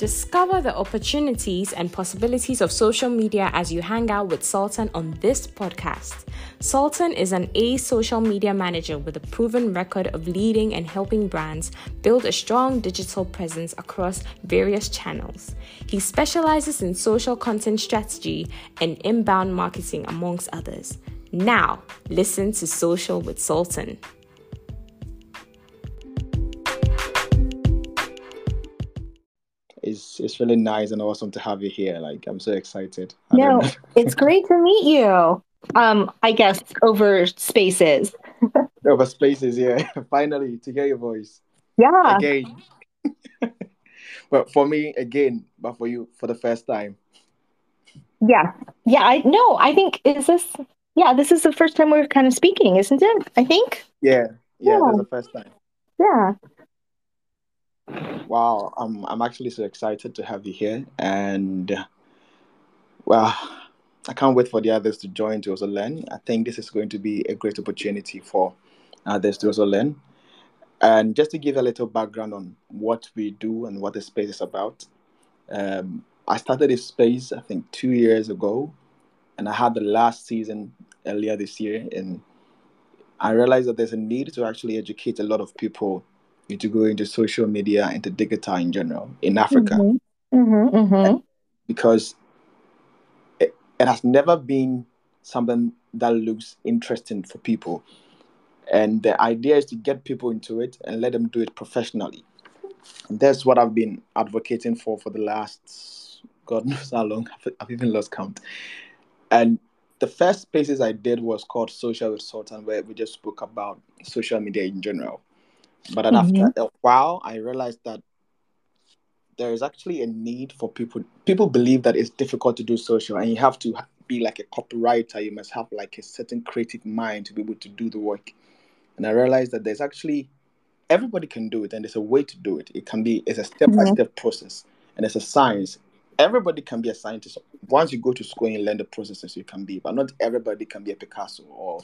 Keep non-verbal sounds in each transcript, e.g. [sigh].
Discover the opportunities and possibilities of social media as you hang out with Sultan on this podcast. Sultan is an A social media manager with a proven record of leading and helping brands build a strong digital presence across various channels. He specializes in social content strategy and inbound marketing, amongst others. Now, listen to Social with Sultan. It's it's really nice and awesome to have you here. Like I'm so excited. no, it's great to meet you. Um, I guess over spaces. [laughs] over spaces, yeah. [laughs] Finally, to hear your voice. Yeah. Again. [laughs] well, for me, again, but for you, for the first time. Yeah. Yeah. I no. I think is this. Yeah, this is the first time we're kind of speaking, isn't it? I think. Yeah. Yeah. yeah. That's the first time. Yeah. Wow, I'm I'm actually so excited to have you here, and well, I can't wait for the others to join to also learn. I think this is going to be a great opportunity for others to also learn. And just to give a little background on what we do and what the space is about, um, I started this space I think two years ago, and I had the last season earlier this year, and I realized that there's a need to actually educate a lot of people to go into social media, into digital in general in Africa. Mm-hmm. Mm-hmm, mm-hmm. Because it, it has never been something that looks interesting for people. And the idea is to get people into it and let them do it professionally. And that's what I've been advocating for for the last, God knows how long, I've even lost count. And the first spaces I did was called Social with Sultan, where we just spoke about social media in general. But then mm-hmm. after a while, I realized that there is actually a need for people. People believe that it's difficult to do social, and you have to be like a copywriter. You must have like a certain creative mind to be able to do the work. And I realized that there's actually everybody can do it, and there's a way to do it. It can be it's a step by step process, and it's a science. Everybody can be a scientist. Once you go to school and you learn the processes, you can be, but not everybody can be a Picasso or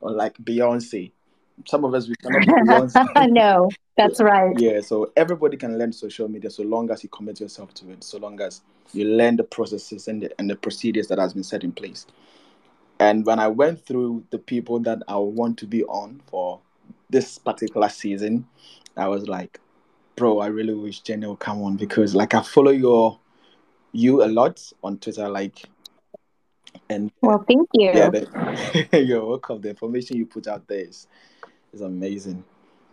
or like Beyonce some of us we cannot [laughs] no that's right. yeah so everybody can learn social media so long as you commit yourself to it so long as you learn the processes and the, and the procedures that has been set in place. And when i went through the people that i want to be on for this particular season i was like bro i really wish jenny will come on because like i follow your you a lot on twitter like and well thank you. yeah the, [laughs] you're welcome. The information you put out there is is amazing.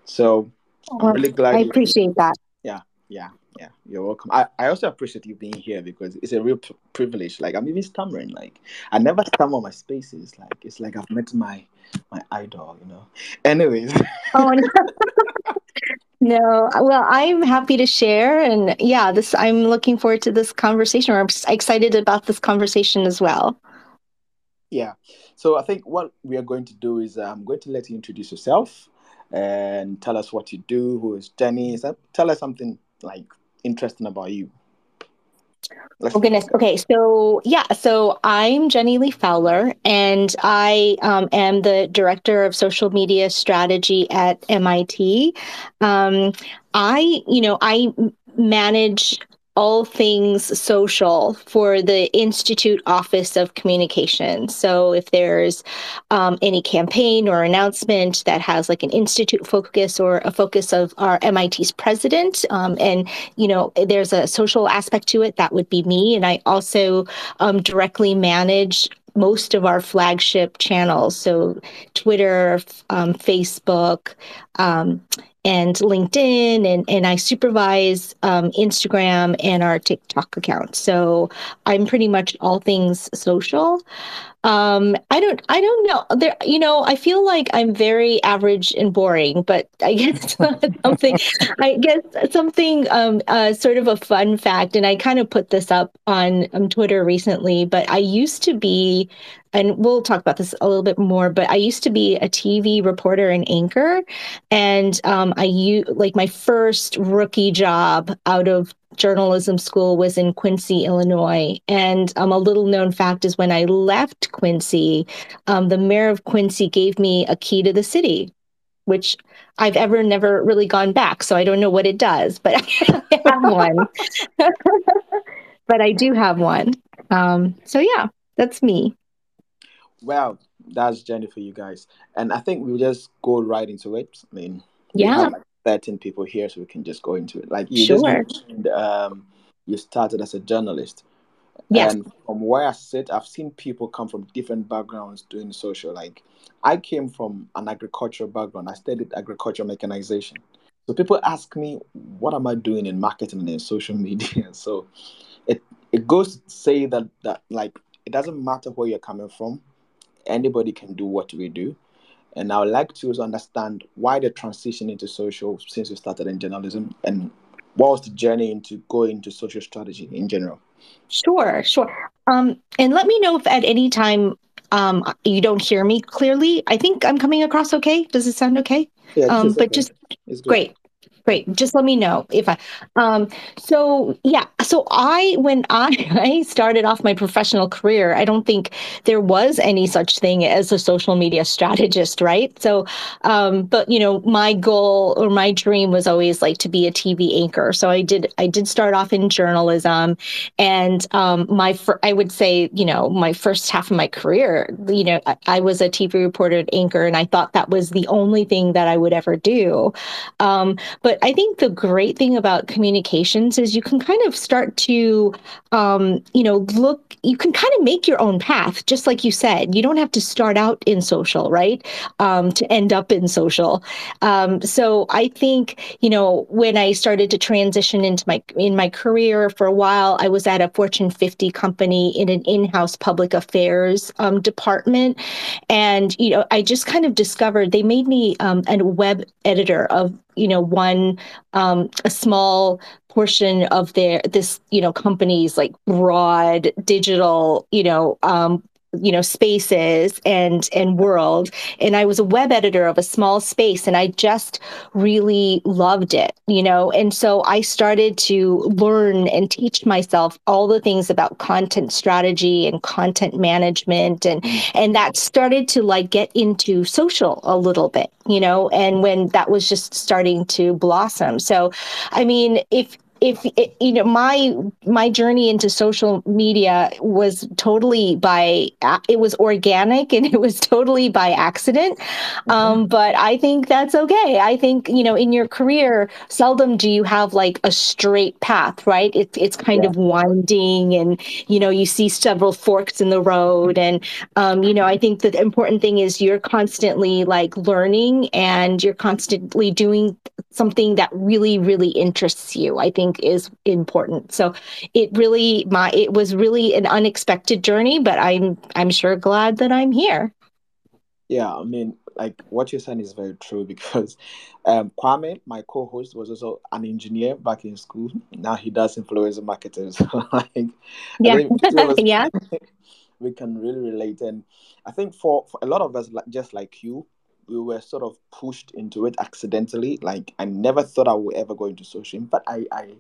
So I'm really glad. I appreciate that. Yeah, yeah, yeah. You're welcome. I, I also appreciate you being here because it's a real p- privilege. Like I'm even stammering. Like I never stammer on my spaces. Like it's like I've met my my idol. You know. Anyways. [laughs] Oh. No. [laughs] no well i'm happy to share and yeah this i'm looking forward to this conversation i'm excited about this conversation as well yeah so I think what we are going to do is uh, I'm going to let you introduce yourself and tell us what you do, who is Jenny. Is that, tell us something like interesting about you. Let's oh goodness. Okay, so yeah, so I'm Jenny Li Fowler, and I um, am the director of social media strategy at MIT. Um, I, you know, I manage all things social for the Institute Office of Communication. So if there's um, any campaign or announcement that has like an institute focus or a focus of our MIT's president, um, and you know there's a social aspect to it, that would be me. And I also um, directly manage most of our flagship channels so twitter um, facebook um, and LinkedIn, and, and I supervise um, Instagram and our TikTok account. So I'm pretty much all things social. Um, I don't, I don't know. There, you know, I feel like I'm very average and boring, but I [laughs] guess something, I guess something, um, uh, sort of a fun fact, and I kind of put this up on um, Twitter recently. But I used to be and we'll talk about this a little bit more but i used to be a tv reporter and anchor and um, i u- like my first rookie job out of journalism school was in quincy illinois and um, a little known fact is when i left quincy um, the mayor of quincy gave me a key to the city which I've ever never really gone back. So I don't know what it does, but [laughs] I have one. [laughs] but I do have one. Um, so yeah, that's me. Well, that's Jenny for you guys. And I think we'll just go right into it. I mean, yeah. Like, 13 people here, so we can just go into it. Like you sure. just mentioned, um, you started as a journalist. Yes. And from where I sit, I've seen people come from different backgrounds doing social. Like I came from an agricultural background. I studied agricultural mechanization. So people ask me, what am I doing in marketing and in social [laughs] media? So it it goes to say that that like it doesn't matter where you're coming from, anybody can do what we do. And I would like to understand why the transition into social since you started in journalism and what was the journey into going into social strategy in general? Sure, sure. Um, and let me know if at any time um, you don't hear me clearly. I think I'm coming across okay. Does it sound okay? Yeah, um, but okay. just great great. Just let me know if i um so yeah. So i when i [laughs] i started off my professional career i don't think there was any such thing as a social media strategist right? So um but you know my goal or my dream was always like to be a tv anchor. So i did i did start off in journalism and um my fir- i would say you know my first half of my career you know I, I was a tv reporter and anchor and i thought that was the only thing that i would ever do. Um but I think the great thing about communications is you can kind of start to, um, you know, look, you can kind of make your own path, just like you said. You don't have to start out in social, right? Um, to end up in social. Um, so I think, you know, when I started to transition into my in my career for a while, I was at a Fortune 50 company in an in-house public affairs um, department, and you know, I just kind of discovered they made me um, a web editor of you know one um, a small portion of their this you know company's like broad digital you know um, you know spaces and and world. And i was a web editor of a small space and i just really loved it you know? And so i started to learn and teach myself all the things about content strategy and content management and and that started to like get into social a little bit you know? And when that was just starting to blossom. So i mean if if it, you know my my journey into social media was totally by it was organic [laughs] and it was totally by accident. Mm-hmm. um, but i think that's okay. I think you know in your career seldom do you have like a straight path right? It, it's kind yeah. of winding and you know you see several forks in the road. And um, you know i think the important thing is you're constantly like learning and you're constantly doing something that really really interests you. I think think is important. So it really my it was really an unexpected journey, but I'm I'm sure glad that I'm here. Yeah, I mean, like what you're saying is very true [laughs] because um, Kwame, my co-host, was also an engineer back in school. Now he does influencer marketing. [laughs] So like, yeah, was, [laughs] yeah, we can really relate. And I think for, for a lot of us, like just like you, we were sort of pushed into it accidentally. Like I never thought I would ever go into social, but I I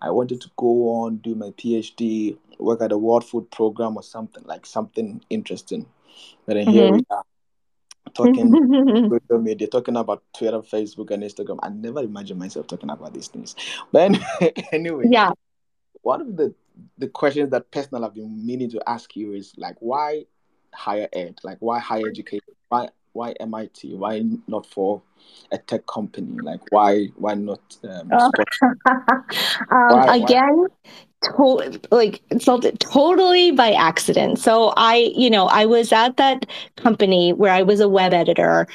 I wanted to go on do my PhD, work at a World Food Program or something like something interesting. But then mm-hmm. here we are talking [laughs] social media, talking about Twitter, Facebook, and Instagram. I never imagined myself talking about these things. But [laughs] anyway, yeah. One of the the questions that personally I've been meaning to ask you is like why higher ed? Like why higher education? Why why MIT? Why not for a tech company? Like why why not? Um, [laughs] um, why, again, why? to- like totally by accident. So I, you know, I was at that company where I was a web editor,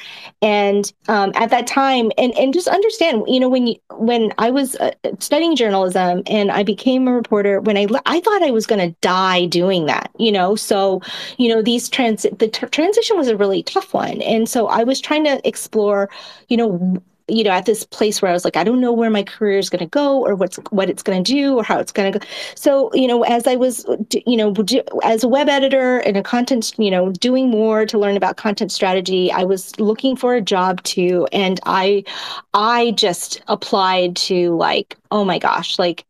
and um, at that time, and and just understand, you know, when you when I was uh, studying journalism and I became a reporter, when I I thought I was going to die doing that, you know. So, you know, these trans the t- transition was a really tough one, and so I was trying to explore, you know you know, at this place where I was like, I don't know where my career is going to go or what's what it's going to do or how it's going to go. So, you know, as I was, you know, as a web editor and a content, you know, doing more to learn about content strategy, I was looking for a job too, and I, I just applied to like, oh my gosh, like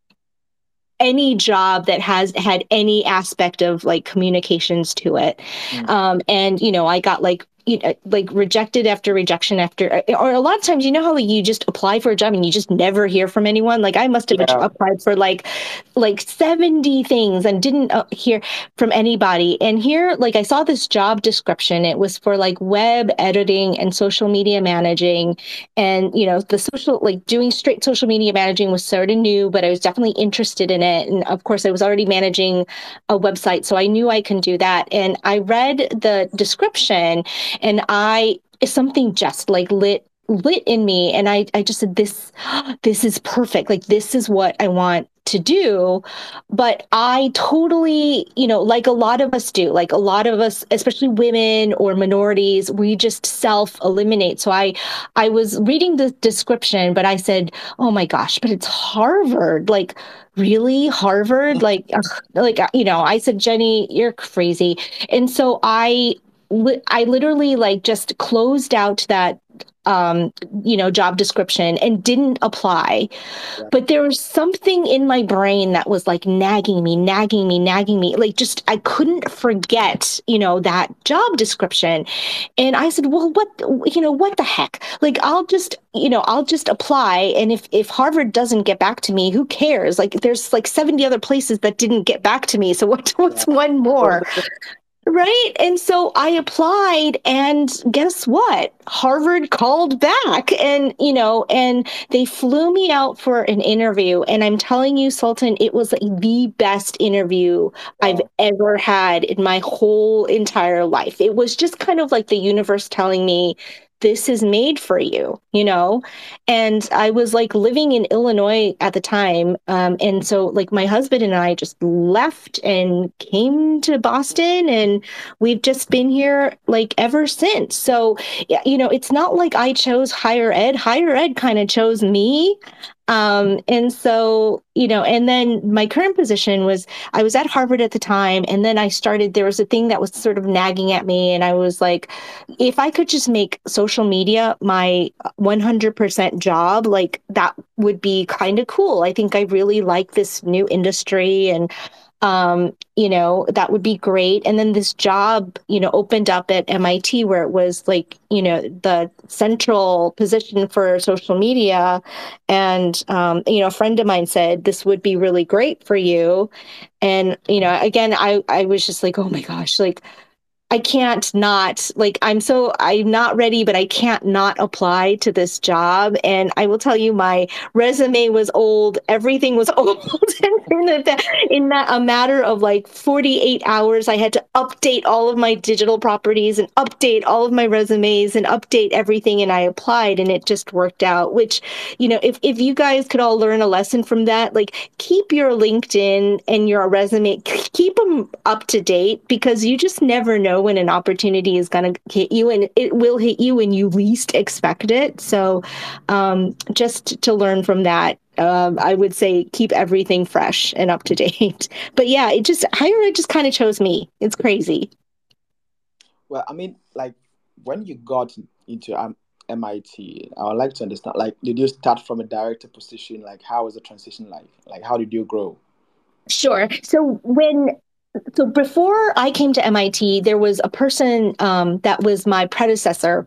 any job that has had any aspect of like communications to it. Mm. Um, and, you know, I got like you know, like rejected after rejection after, or a lot of times, you know how you just apply for a job and you just never hear from anyone. Like I must have yeah. applied for like, like 70 things and didn't uh, hear from anybody. And here, like I saw this job description. It was for like web editing and social media managing. And, you know, the social, like doing straight social media managing was sort of new, but I was definitely interested in it. And of course I was already managing a website. So I knew I can do that. And I read the description and I something just like lit lit in me and I I just said this [gasps] this is perfect. Like this is what I want to do. But I totally you know like a lot of us do like a lot of us especially women or minorities we just self eliminate so I I was reading the description but I said oh my gosh but it's Harvard. Like really? Harvard? Like like uh, you know I said Jenny you're crazy. And so I I literally like just closed out that um, you know, job description and didn't apply. Yeah. But there was something in my brain that was like nagging me, nagging me, nagging me. Like just I couldn't forget, you know, that job description. And I said, well, what, you know, what the heck? Like I'll just, you know, I'll just apply. And if if Harvard doesn't get back to me, who cares? Like there's like 70 other places that didn't get back to me. So what, [laughs] what's yeah. one more? [laughs] Right. And so I applied, and guess what? Harvard called back, and, you know, and they flew me out for an interview. And I'm telling you, Sultan, it was like the best interview. I've ever had in my whole entire life. It was just kind of like the universe telling me, this is made for you, you know? And I was like living in Illinois at the time. Um, and so, like, my husband and I just left and came to Boston, and we've just been here like ever since. So, you know, it's not like I chose higher ed, higher ed kind of chose me. Um, and so, you know, and then my current position was I was at Harvard at the time. And then I started, there was a thing that was sort of nagging at me. And I was like, if I could just make social media my 100% job, like that would be kind of cool. I think I really like this new industry. And, um, you know, that would be great. And then this job, you know, opened up at MIT where it was like, you know, the central position for social media. And, um, you know, a friend of mine said, this would be really great for you. And, you know, again, I, I was just like, oh my gosh, like, I can't not like I'm so I'm not ready, but I can't not apply to this job. And I will tell you, my resume was old. Everything was [laughs] old. in, that, in that a matter of like 48 hours, I had to update all of my digital properties and update all of my resumes and update everything. And I applied, and it just worked out. Which, you know, if if you guys could all learn a lesson from that, like keep your LinkedIn and your resume, keep them up to date because you just never know when an opportunity is going to hit you and it will hit you when you least expect it. So um, just to learn from that, um, I would say keep everything fresh and up to date. [laughs] But yeah, it just higher ed just kind of chose me. It's crazy. Well, I mean, like when you got into um, MIT, I would like to understand. Like, did you start from a director position? Like, how was the transition like? Like, how did you grow? Sure. So when so before I came to MIT, there was a person um, that was my predecessor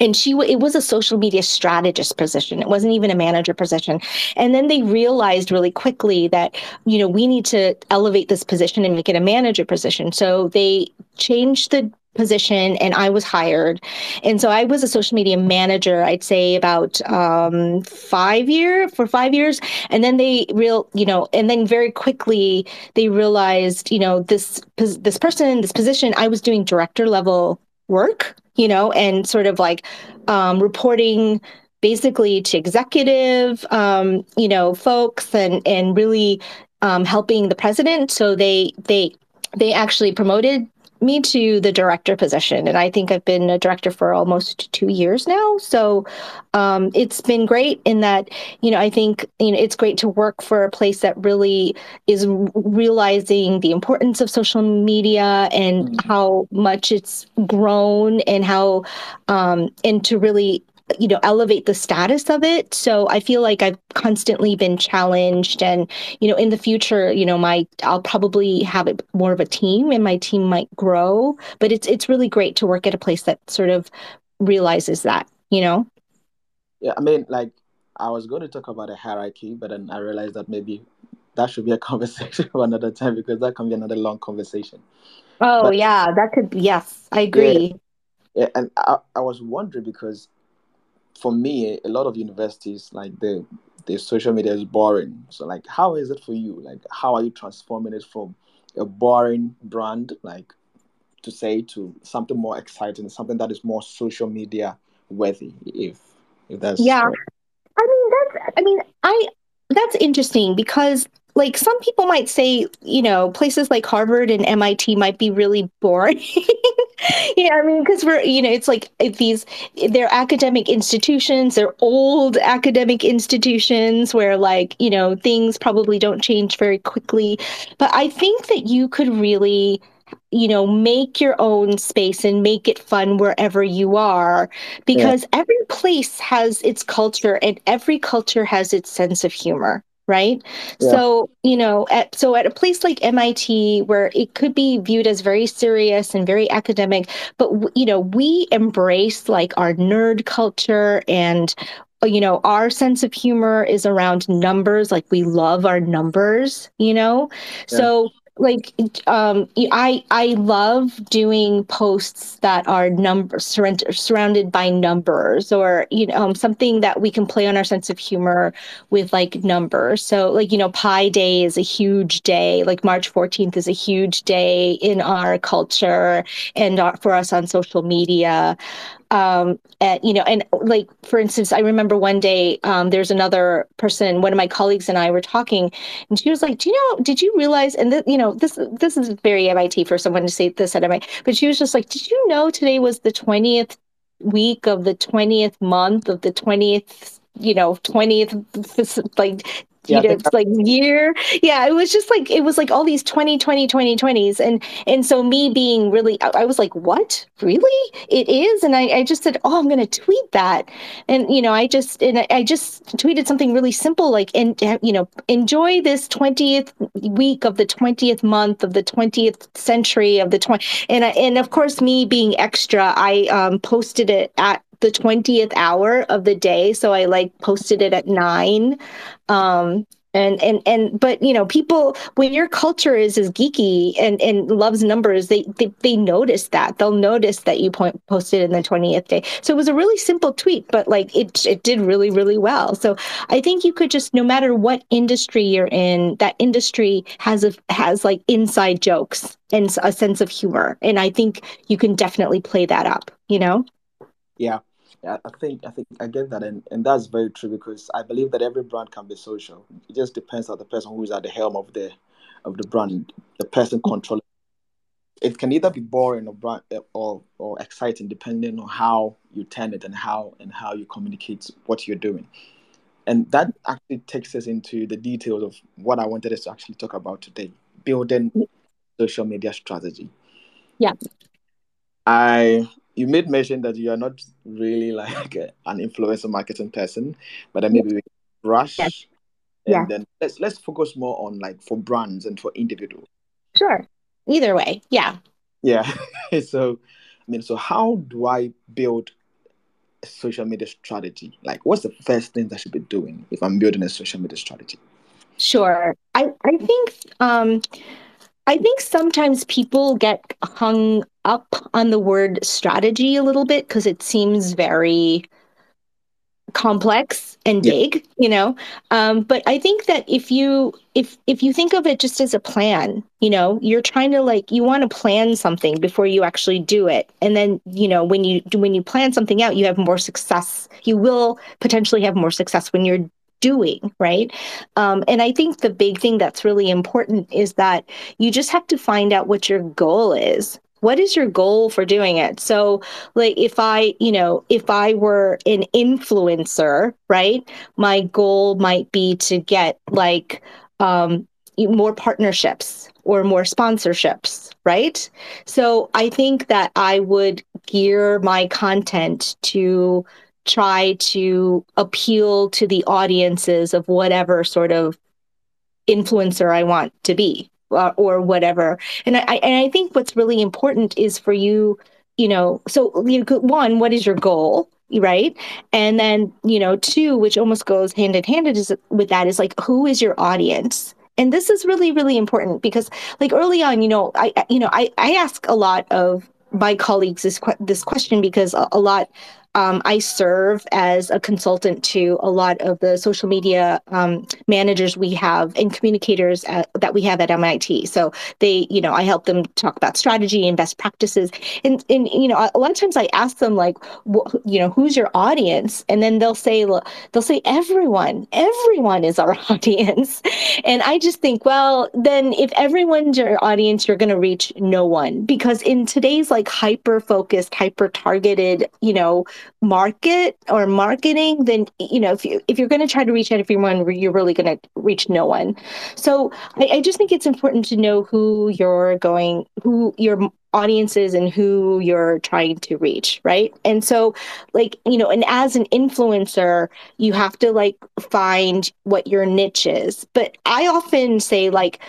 and she it was a social media strategist position. It wasn't even a manager position. And then they realized really quickly that you know we need to elevate this position and make it a manager position. So they changed the position and I was hired. And so I was a social media manager, I'd say about um, five year for five years. And then they real, you know, and then very quickly they realized, you know, this, this person, this position, I was doing director level work, you know, and sort of like um, reporting basically to executive, um, you know, folks and, and really um, helping the president. So they, they, they actually promoted me to the director position. And I think I've been a director for almost two years now. So um, it's been great in that, you know, I think, you know, it's great to work for a place that really is realizing the importance of social media and mm-hmm. how much it's grown and how, um, and to really you know elevate the status of it. So i feel like i've constantly been challenged and you know in the future you know my i'll probably have it more of a team and my team might grow but it's it's really great to work at a place that sort of realizes that you know? Yeah i mean like i was going to talk about a hierarchy but then i realized that maybe that should be a [laughs] conversation for another time because that can be another long conversation. Oh but, yeah that could yes i agree. Yeah, yeah and I, I was wondering because for me, a lot of universities like the the social media is boring. So like, how is it for you? Like, how are you transforming it from a boring brand like to say to something more exciting, something that is more social media worthy? If if that's yeah. I mean that's I mean I that's interesting because like some people might say, you know, places like Harvard and MIT might be really boring. [laughs] yeah, I mean, because we're, you know, it's like these, they're academic institutions, they're old academic institutions where, like, you know, things probably don't change very quickly. But I think that you could really you know make your own space and make it fun wherever you are because yeah. every place has its culture and every culture has its sense of humor right yeah. so you know at so at a place like MIT where it could be viewed as very serious and very academic but you know we embrace like our nerd culture and uh, you know our sense of humor is around numbers like we love our numbers you know yeah. so like um i i love doing posts that are numbers surrounded by numbers or you know um, something that we can play on our sense of humor with like numbers. So like you know pi day is a huge day. Like march 14th is a huge day in our culture and our, for us on social media um, and, you know, and like for instance, I remember one day um, there's another person, one of my colleagues and I were talking, and she was like, "Do you know? Did you realize?" And th- you know, this this is very MIT for someone to say this at MIT, but she was just like, "Did you know today was the twentieth week of the twentieth month of the twentieth you know 20th like yeah, you know, it's like year. Yeah, it was just like it was like all these 20, 20, 20, 20s. And and so me being really I, I was like, what? Really? It is? And I, I just said, Oh, I'm gonna tweet that. And you know, I just and I, I just tweeted something really simple like and you know, enjoy this 20th week of the 20th month of the 20th century of the 20 and I, and of course me being extra, I um posted it at the 20th hour of the day. So I like posted it at nine. Um, and and and but you know people when your culture is as geeky and and loves numbers they they, they notice that. They'll notice that you point, posted in the 20th day. So it was a really simple tweet but like it it did really really well. So i think you could just no matter what industry you're in that industry has a has like inside jokes and a sense of humor. And i think you can definitely play that up you know? Yeah I think I think I get that, and, and that's very true because I believe that every brand can be social. It just depends on the person who is at the helm of the of the brand, the person controlling. It can either be boring or brand or or exciting depending on how you turn it and how and how you communicate what you're doing. And that actually takes us into the details of what I wanted us to actually talk about today: building social media strategy. Yeah. I you made mention that you are not really like a, an influencer marketing person, but then maybe we brush. Yes. And yeah. then let's let's focus more on like for brands and for individuals. Sure. Either way, yeah. Yeah. [laughs] so, I mean, so how do I build a social media strategy? Like, what's the first thing I should be doing if I'm building a social media strategy? Sure. I I think um, I think sometimes people get hung up on the word strategy a little bit because it seems very complex and big yeah. you know um, but i think that if you if if you think of it just as a plan you know you're trying to like you want to plan something before you actually do it and then you know when you when you plan something out you have more success you will potentially have more success when you're doing, right? Um, and I think the big thing that's really important is that you just have to find out what your goal is. What is your goal for doing it? So, like, if I, you know, if I were an influencer, right, my goal might be to get like um, more partnerships or more sponsorships, right? So, I think that I would gear my content to try to appeal to the audiences of whatever sort of influencer I want to be or whatever. And I and I think what's really important is for you, you know, so you know, one, what is your goal? Right. And then, you know, two, which almost goes hand in hand is, with that is like, who is your audience? And this is really, really important because like early on, you know, I, you know, I, I ask a lot of my colleagues this, this question because a, a lot um, I serve as a consultant to a lot of the social media um, managers we have and communicators at, that we have at MIT. So they, you know, I help them talk about strategy and best practices. And, and you know, a lot of times I ask them like, you know, who's your audience? And then they'll say, they'll say, everyone, everyone is our [laughs] audience. And I just think, well, then if everyone's your audience, you're going to reach no one because in today's like hyper focused, hyper targeted, you know, market or marketing, then you know if you if you're going to try to reach out everyone, you're really going to reach no one. So I, I just think it's important to know who you're going, who your audience is, and who you're trying to reach, right? And so, like you know, and as an influencer, you have to like find what your niche is. But I often say like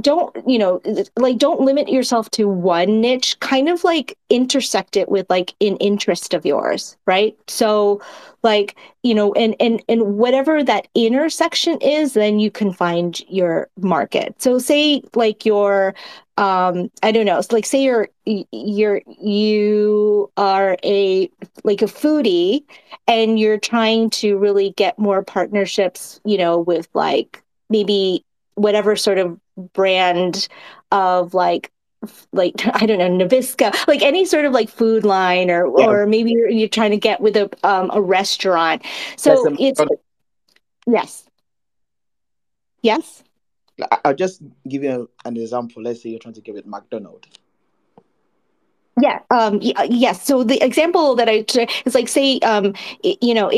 don't you know like don't limit yourself to one niche kind of like intersect it with like an interest of yours right? So like you know and and and whatever that intersection is then you can find your market. So say like your um i don't know like say you're you're you are a like a foodie and you're trying to really get more partnerships you know with like maybe whatever sort of brand of like like [laughs] I don't know Nabisco, like any sort of like food line, or yeah. or maybe you're, you're trying to get with a um, a restaurant. So it's yes, yes. I'll just give you an example. Let's say you're trying to get with McDonald's. Yeah. Um, uh, yes. So the example that I is like, say, um, you know,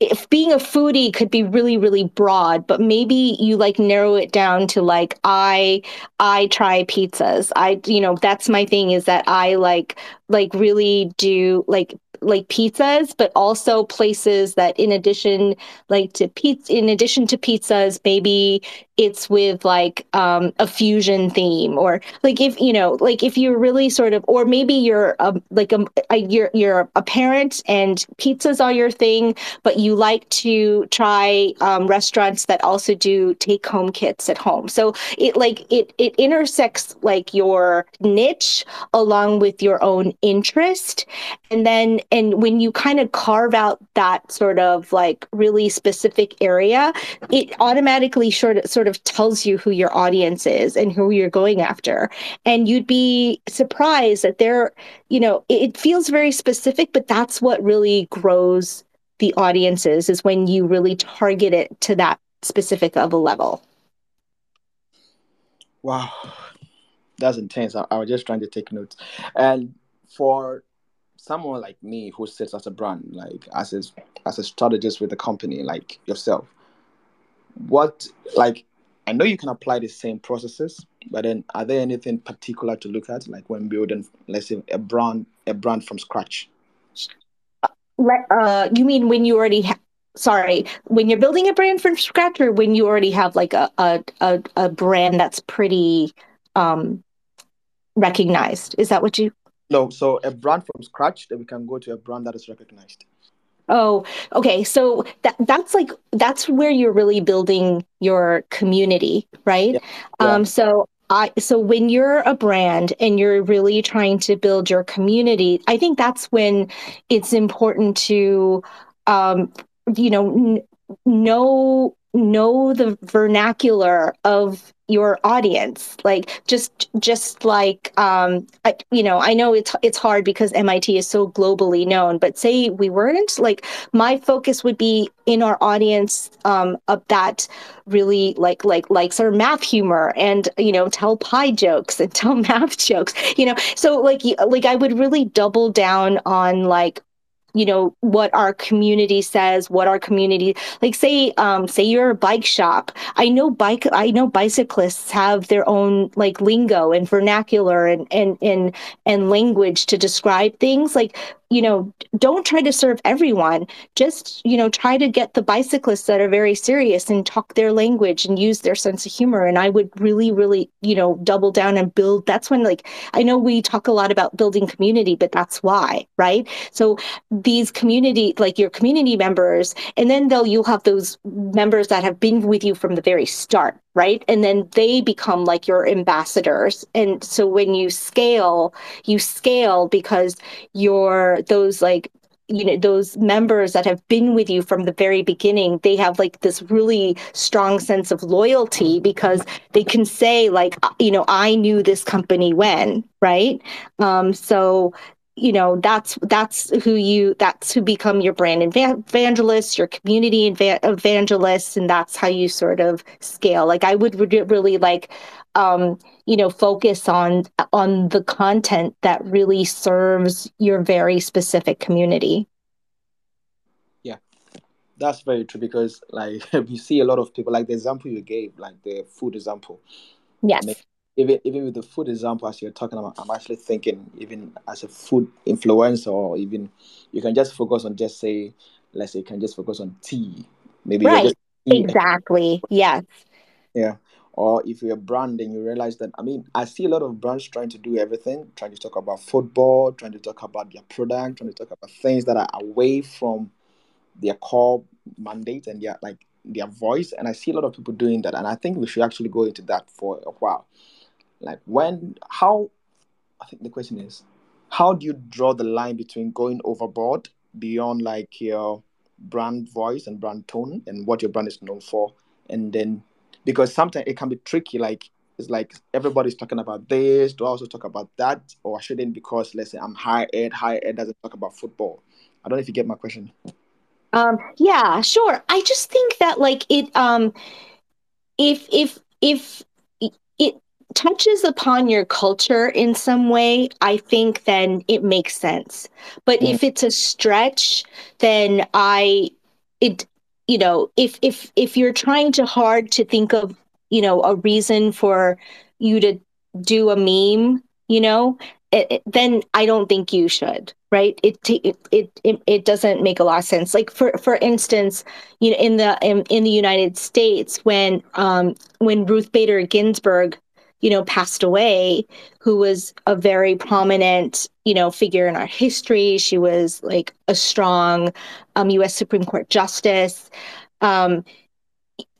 if being a foodie could be really, really broad, but maybe you like narrow it down to like, I, I try pizzas. I, you know, that's my thing is that I like, like really do like like pizzas, but also places that in addition like to pizza in addition to pizzas, maybe it's with like um, a fusion theme or like if you know like if you're really sort of or maybe you're a, like a, a you're you're a parent and pizzas are your thing, but you like to try um, restaurants that also do take home kits at home. So it like it it intersects like your niche along with your own interest and then and when you kind of carve out that sort of like really specific area it automatically sort of sort of tells you who your audience is and who you're going after. And you'd be surprised that there you know it feels very specific but that's what really grows the audiences is when you really target it to that specific of a level. Wow. That's intense. I, I was just trying to take notes. And for someone like me who sits as a brand, like as a as a strategist with a company like yourself, what like I know you can apply the same processes, but then are there anything particular to look at, like when building, let's say, a brand a brand from scratch? Uh, you mean when you already? Sorry, when you're building a brand from scratch, or when you already have like a a a, a brand that's pretty um, recognized? Is that what you? No, so a brand from scratch, that we can go to a brand that is recognized. Oh, okay. So that that's like that's where you're really building your community, right? Yeah. Um so I so when you're a brand and you're really trying to build your community, I think that's when it's important to um you know n- know know the vernacular of your audience like just just like um I, you know i know it's it's hard because mit is so globally known but say we weren't like my focus would be in our audience um of that really like like likes our math humor and you know tell pi jokes and [laughs] tell math jokes you know? So like like i would really double down on like you know what our community says what our community like say um say you're a bike shop i know bike i know bicyclists have their own like lingo and vernacular and and and, and language to describe things like you know, don't try to serve everyone. Just, you know, try to get the bicyclists that are very serious and talk their language and use their sense of humor. And I would really, really, you know, double down and build. That's when, like, I know we talk a lot about building community, but that's why, right? So these community, like your community members, and then they'll, you'll have those members that have been with you from the very start right? And then they become like your ambassadors. And so when you scale you scale because you're those like you know those members that have been with you from the very beginning they have like this really strong sense of loyalty because they can say like you know i knew this company when right? Um so you know that's that's who you that's who become your brand evangelists your community evangelists and that's how you sort of scale. Like i would really like um you know focus on on the content that really serves your very specific community. Yeah. That's very true because like [laughs] we see a lot of people like the example you gave like the food example. Yes even even with the food example as you're talking about, I'm actually thinking even as a food influencer, or even you can just focus on just say, let's say, you can just focus on tea. Maybe right. exactly. Yes. Yeah. Or if you're branding, you realize that I mean, I see a lot of brands trying to do everything, trying to talk about football, trying to talk about their product, trying to talk about things that are away from their core mandate and their like their voice. And I see a lot of people doing that. And I think we should actually go into that for a while like when how i think the question is how do you draw the line between going overboard beyond like your brand voice and brand tone and what your brand is known for? And then because sometimes it can be tricky like it's like everybody's talking about this do i also talk about that or I shouldn't because let's say i'm high ed high ed doesn't talk about football? I don't know if you get my question. Um yeah sure. I just think that like it um if if if touches upon your culture in some way, I think then it makes sense. But mm. if it's a stretch, then I it you know, if if if you're trying too hard to think of, you know, a reason for you to do a meme, you know, it, it, then I don't think you should, right? It, it it it it doesn't make a lot of sense. Like for for instance, you know, in the in, in the United States, when um when Ruth Bader Ginsburg you know, passed away, who was a very prominent, you know, figure in our history. She was like a strong um, U.S. Supreme Court justice. Um,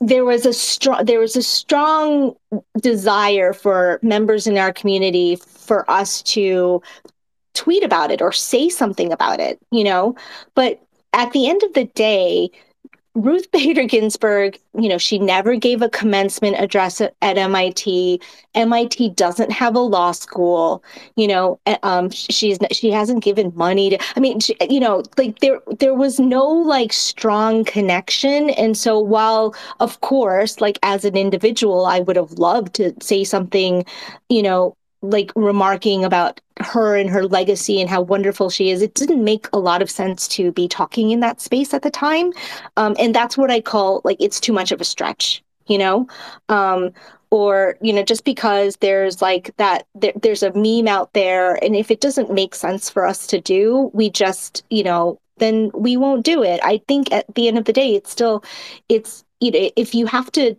there was a strong there was a strong desire for members in our community for us to tweet about it or say something about it, you know. But at the end of the day, Ruth Bader Ginsburg, you know, she never gave a commencement address at, at, MIT. MIT doesn't have a law school. You know, um, she's she hasn't given money to. I mean, she, you know, like there there was no like strong connection. And so while of course, like as an individual, I would have loved to say something, you know, like remarking about her and her legacy and how wonderful she is it didn't make a lot of sense to be talking in that space at the time. Um, and that's what i call like it's too much of a stretch you know? Um, or you know just because there's like that there, there's a meme out there and if it doesn't make sense for us to do we just you know then we won't do it. I think at the end of the day it's still it's you know if you have to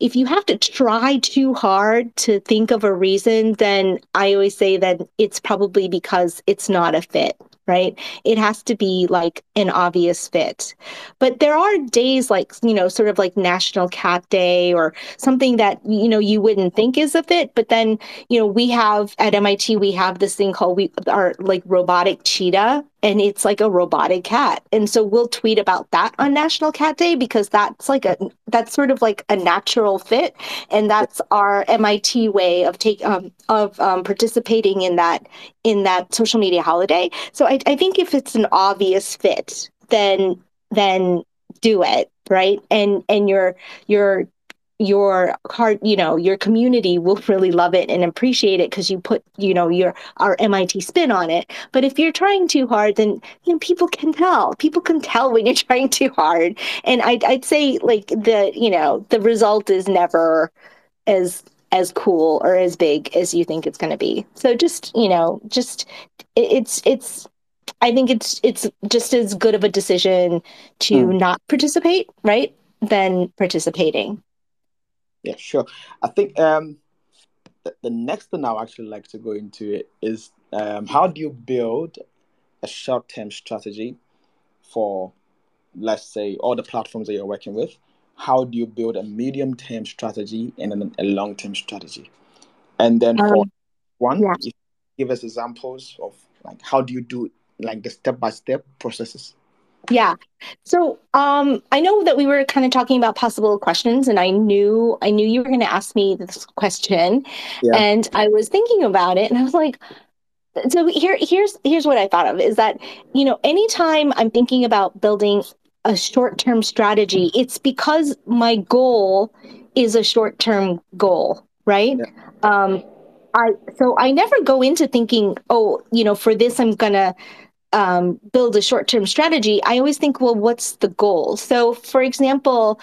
if you have to try too hard to think of a reason, then I always say that it's probably because it's not a fit right? It has to be like an obvious fit. But there are days like, you know, sort of like National Cat Day or something that, you know, you wouldn't think is a fit. But then, you know, we have at MIT, we have this thing called we our like robotic cheetah and it's like a robotic cat. And so we'll tweet about that on National Cat Day because that's like a that's sort of like a natural fit. And that's our MIT way of take um, of um, participating in that in that social media holiday. So I, I think if it's an obvious fit, then then do it right and and you're you're your heart you know your community will really love it and appreciate it because you put you know your our mit spin on it. But if you're trying too hard then you know people can tell. People can tell when you're [laughs] trying too hard. And i'd, I'd say like the you know the result is never as as cool or as big as you think it's going to be. So just you know just it's it's i think it's it's just as good of a decision to mm. not participate right than participating yeah, sure. I think um, the, the next thing I would actually like to go into is um, how do you build a short term strategy for, let's say, all the platforms that you're working with? How do you build a medium term strategy and then a long term strategy? And then for um, one, yeah. give us examples of like how do you do like the step by step processes? Yeah. So um, I know that we were kind of talking about possible questions, and I knew I knew you were going to ask me this question, yeah. and I was thinking about it, and I was like, so here here's here's what I thought of is that you know anytime I'm thinking about building a short term strategy, it's because my goal is a short term goal, right? Yeah. Um, I so I never go into thinking, oh, you know, for this I'm gonna um, build a short term strategy, I always think, well, what's the goal? So, for example,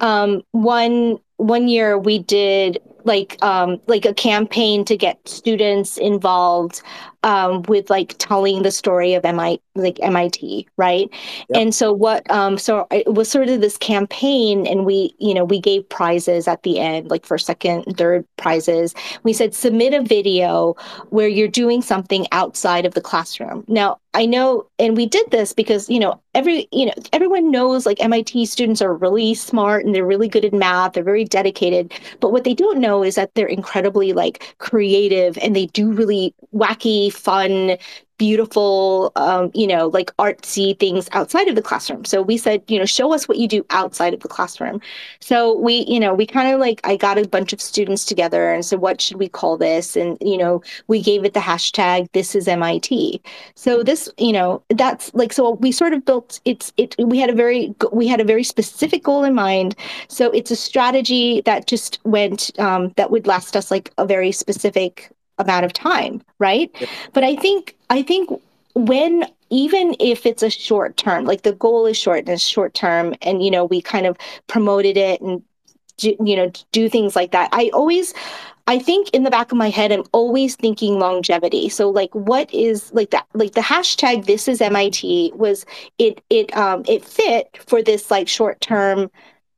um, one one year we did like um, like a campaign to get students involved um, with like telling the story of MIT, like MIT, right? Yep. And so what? Um, so it was sort of this campaign, and we, you know, we gave prizes at the end, like for second, third prizes. We said submit a video where you're doing something outside of the classroom. Now I know, and we did this because you know every you know everyone knows like MIT students are really smart and they're really good at math. They're very dedicated, but what they don't know is that they're incredibly like creative and they do really wacky, fun, beautiful, um, you know, like artsy things outside of the classroom. So we said, you know, show us what you do outside of the classroom. So we, you know, we kind of like, I got a bunch of students together and said, what should we call this? And, you know, we gave it the hashtag, this is MIT. So this, you know, that's like, so we sort of built, it's, it, we had a very, we had a very specific goal in mind. So it's a strategy that just went, um, that would last us like a very specific amount of time, right? Yeah. But I think I think when even if it's a short term, like the goal is short and it's short term, and you know we kind of promoted it and do, you know do things like that. I always I think in the back of my head, I'm always thinking longevity. So like what is like that like the hashtag this is MIT was it it um it fit for this like short term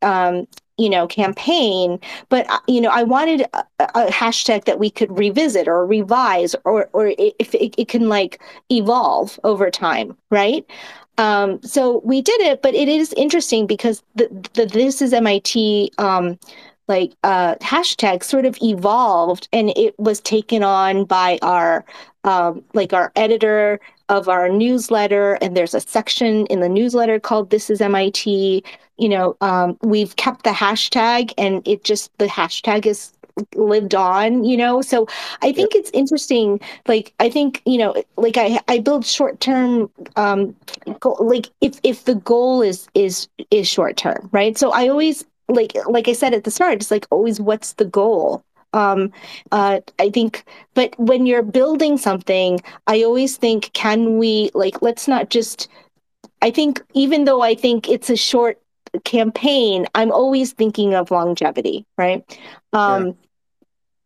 um you know campaign but uh, you know i wanted a, a, hashtag that we could revisit or revise or or if it, it can like evolve over time right? Um, so we did it but it is interesting because the, the this is mit um, like uh, hashtag sort of evolved and it was taken on by our um, like our editor of our newsletter and there's a section in the newsletter called this is mit you know um, we've kept the hashtag and it just the hashtag is lived on you know? So i think it's interesting like i think you know like i i build short term um like if if the goal is is is short term right? So i always like like i said at the start it's like always what's the goal? Um uh i think but when you're building something i always think can we like let's not just i think even though i think it's a short campaign i'm always thinking of longevity right um yeah.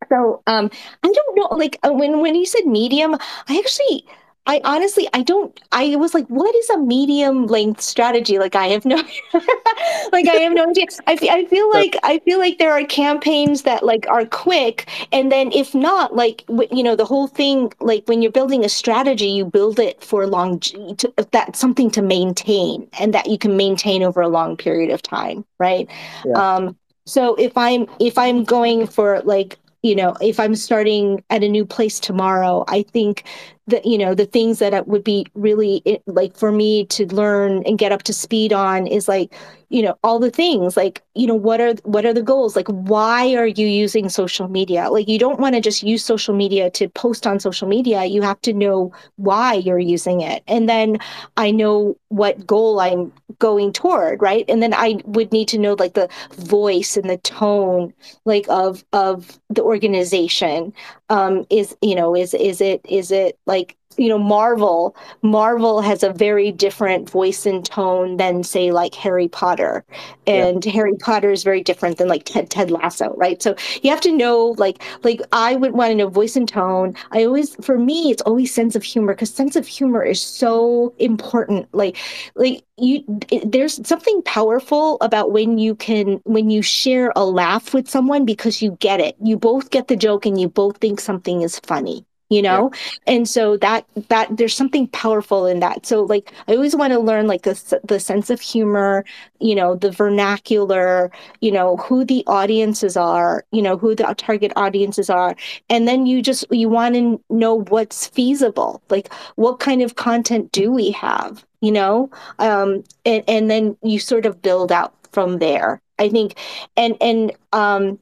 so um i don't know like uh, when when you said medium i actually I honestly, I don't. I was like, "What is a medium length strategy?" Like, I have no, [laughs] like, I have no idea. I, I feel like I feel like there are campaigns that like are quick, and then if not, like, you know, the whole thing. Like, when you're building a strategy, you build it for long. To, that something to maintain, and that you can maintain over a long period of time, right? Yeah. Um, so if I'm if I'm going for like you know if i'm starting at a new place tomorrow i think that you know the things that would be really like for me to learn and get up to speed on is like you know all the things like you know what are what are the goals? Like why are you using social media? Like you don't want to just use social media to post on social media. You have to know why you're using it. And then i know what goal i'm going toward right? And then i would need to know like the voice and the tone like of of the organization. Um is you know is is it is it like you know marvel marvel has a very different voice and tone than say like harry potter. And yeah. harry potter is very different than like ted ted lasso right? So you have to know like like i would want to know voice and tone. I always for me it's always sense of humor because sense of humor is so important. Like like you it, there's something powerful about when you can when you share a laugh with someone because you get it. You both get the joke and you both think something is funny you know? Yeah. and so that that there's something powerful in that. So like i always want to learn like the, the sense of humor you know the vernacular you know who the audiences are you know who the target audiences are. And then you just you want to know what's feasible like what kind of content do we have you know? Um and and then you sort of build out from there i think. And and um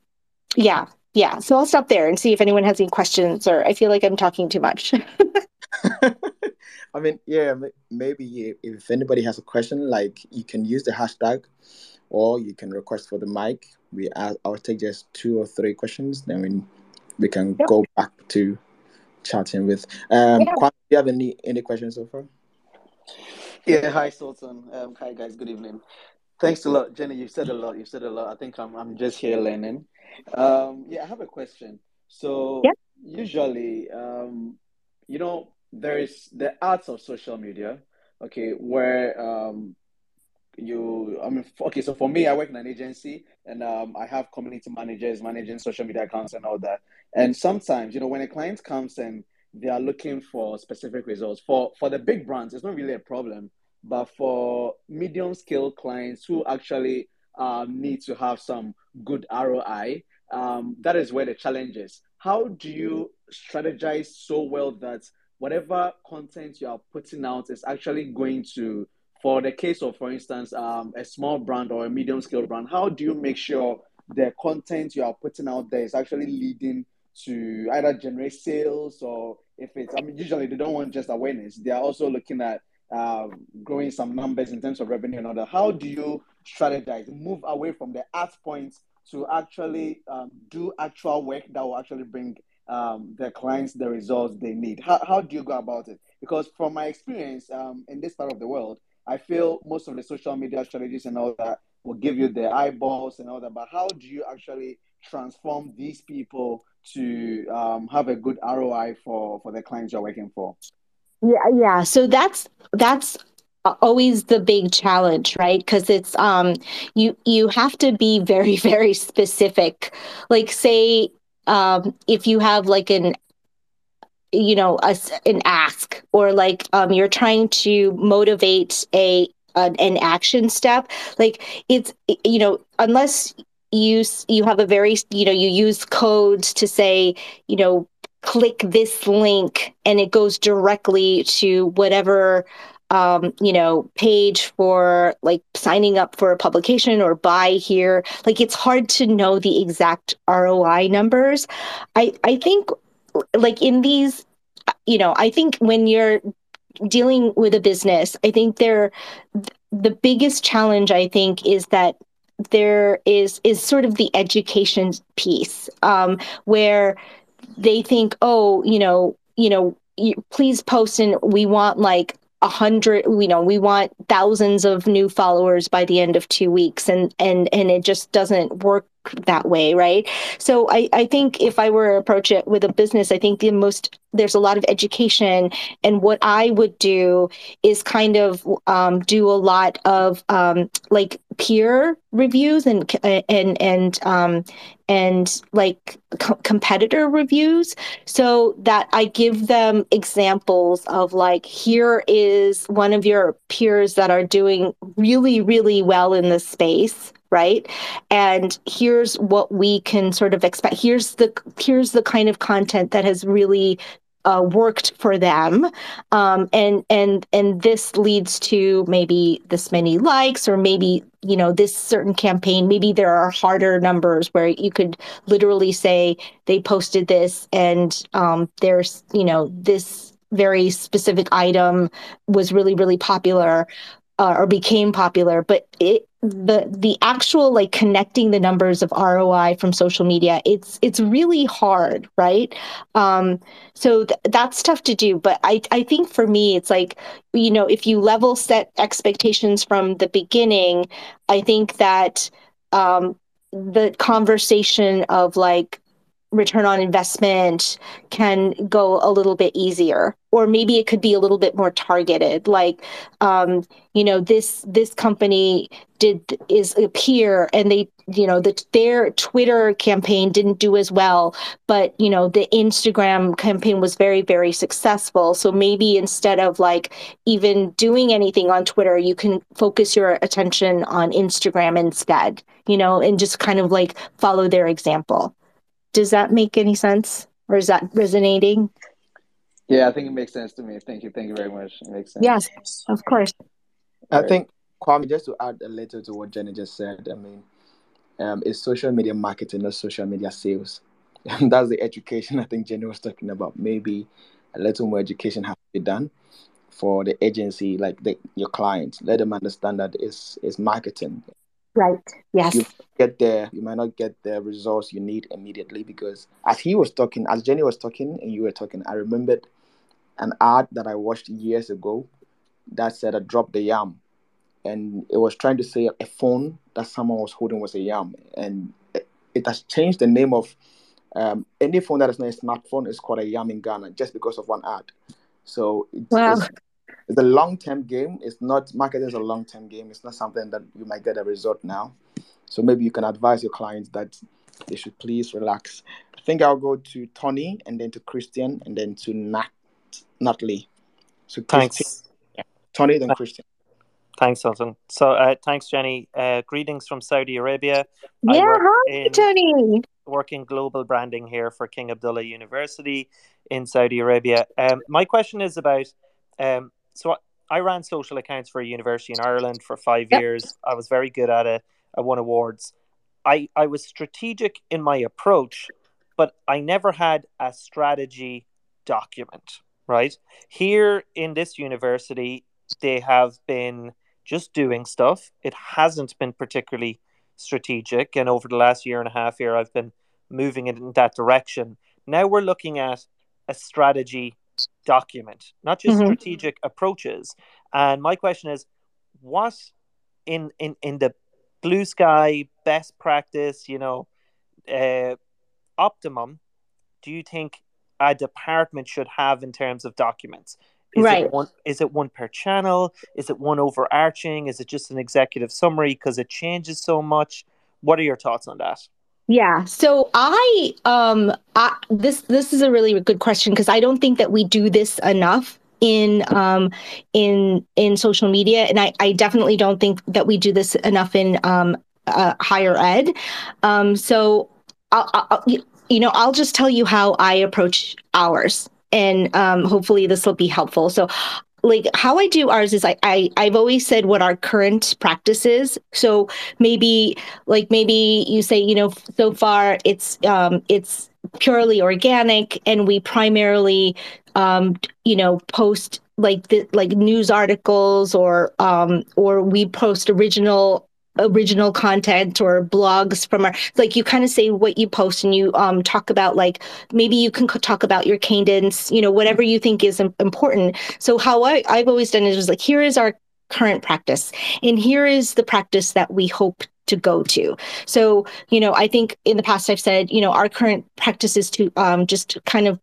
yeah yeah so i'll stop there and see if anyone has any questions or i feel like i'm talking too much. [laughs] I mean yeah maybe if anybody has a question like you can use the hashtag or you can request for the mic. We i'll take just two or three questions then we, we can yep. go back to chatting with um yeah. do you have any any questions so far? Yeah hi sultan. Um hi guys. Good evening thanks a lot jenny you've said a lot you've said a lot i think i'm, I'm just here learning um, yeah, I have a question. So yeah. usually, um, you know, there is the arts of social media, okay, where um, you, I mean, okay, so for me, I work in an agency and um, I have community managers managing social media accounts and all that. And sometimes, you know, when a client comes and they are looking for specific results for for the big brands, it's not really a problem. But for medium scale clients who actually um, need to have some good ROI, um, that is where the challenge is. How do you strategize so well that whatever content you are putting out is actually going to, for the case of, for instance, um, a small brand or a medium scale brand, how do you make sure the content you are putting out there is actually leading to either generate sales or if it's, I mean, usually they don't want just awareness, they are also looking at uh, growing some numbers in terms of revenue and other. How do you strategize, move away from the art points to actually um, do actual work that will actually bring um, their clients the results they need? How, how do you go about it? Because from my experience um, in this part of the world, I feel most of the social media strategies and all that will give you the eyeballs and all that. But how do you actually transform these people to um, have a good ROI for, for the clients you're working for? Yeah, yeah. So that's that's always the big challenge right because it's um you you have to be very [laughs] very specific like say um if you have like an you know a, an ask or like um you're trying to motivate a an, an action step like it's you know unless you you have a very you know you use codes to say you know click this link and it goes directly to whatever um, you know, page for like signing up for a publication or buy here. Like it's hard to know the exact ROI numbers. I I think like in these, you know, I think when you're dealing with a business, I think there the biggest challenge I think is that there is is sort of the education piece um, where they think, oh, you know, you know, please post and we want like a hundred you know we want thousands of new followers by the end of two weeks. And and and it just doesn't work that way right? So i i think if i were to approach it with a business i think the most there's a lot of education. And what i would do is kind of um, do a lot of um, like peer reviews and and and um, and like co- competitor reviews. So that i give them examples of like here is one of your peers that are doing really really well in this space right? And here's what we can sort of expect. Here's the here's the kind of content that has really uh, worked for them. Um, and and and this leads to maybe this many likes or maybe you know this certain campaign. Maybe there are harder numbers where you could literally say they posted this and um, there's you know this very specific item was really really popular uh, or became popular but it the the actual like connecting the numbers of ROI from social media it's it's really hard right? Um so th- that's tough to do but I I think for me it's like you know if you level set expectations from the beginning I think that um the conversation of like return on investment can go a little bit easier or maybe it could be a little bit more targeted. Like um, you know this this company did is appear and they you know the, their twitter campaign didn't do as well but you know the instagram campaign was very very successful. So maybe instead of like even doing anything on twitter you can focus your attention on instagram instead you know and just kind of like follow their example does that make any sense or is that resonating? Yeah, I think it makes sense to me. Thank you. Thank you very much. It makes sense. Yes, of course. I think, Kwame, just to add a little to what Jenny just said, I mean, um, it's social media marketing, not social media sales. [laughs] And that's the education I think Jenny was talking about. Maybe a little more education has to be done for the agency, like the, your clients. Let them understand that it's, it's marketing. Right. Yes. You get there, you might not get the results you need immediately because as he was talking, as Jenny was talking and you were talking, I remembered an ad that I watched years ago that said I dropped the yam. And it was trying to say a phone that someone was holding was a yam. And it, it has changed the name of um, any phone that is not a smartphone is called a yam in Ghana just because of one ad. So it's, wow. it's, it's a long term game. It's not marketing is a long term game. It's not something that you might get a result now. So maybe you can advise your clients that they should please relax. I think I'll go to Tony and then to Christian and then to Nat Natalie. So thanks, yeah. Tony then Christian. Thanks, Sultan. So uh, thanks, Jenny. Uh, greetings from Saudi Arabia. Yeah, hi, in, Tony. Working global branding here for King Abdullah University in Saudi Arabia. Um, my question is about um, so I I ran social accounts for a university in Ireland for five yep. years. I was very good at it. I won awards. I, I was strategic in my approach, but I never had a strategy document, right? Here in this university, they have been just doing stuff. It hasn't been particularly strategic. And over the last year and a half here, I've been moving it in that direction. Now we're looking at a strategy document, not just mm-hmm. strategic approaches. And my question is, what in in in the blue sky best practice, you know, uh, optimum, do you think a department should have in terms of documents? Is right. It one, is it one per channel? Is it one overarching? Is it just an executive summary because it changes so much? What are your thoughts on that? Yeah. So I um I, this this is a really good question because I don't think that we do this enough in um in in social media and I I definitely don't think that we do this enough in um uh, higher ed. Um so I'll, I'll you know I'll just tell you how I approach ours and um, hopefully this will be helpful. So like how I do ours is I, I I've always said what our current practice is. So maybe like maybe you say, you know, so far it's um it's purely organic and we primarily um you know post like the like news articles or um or we post original original content or blogs from our like you kind of say what you post and you um talk about like maybe you can talk about your cadence you know whatever you think is important. So how I, i've always done it was like here is our current practice and here is the practice that we hope to go to. So you know i think in the past i've said you know our current practice is to um, just kind of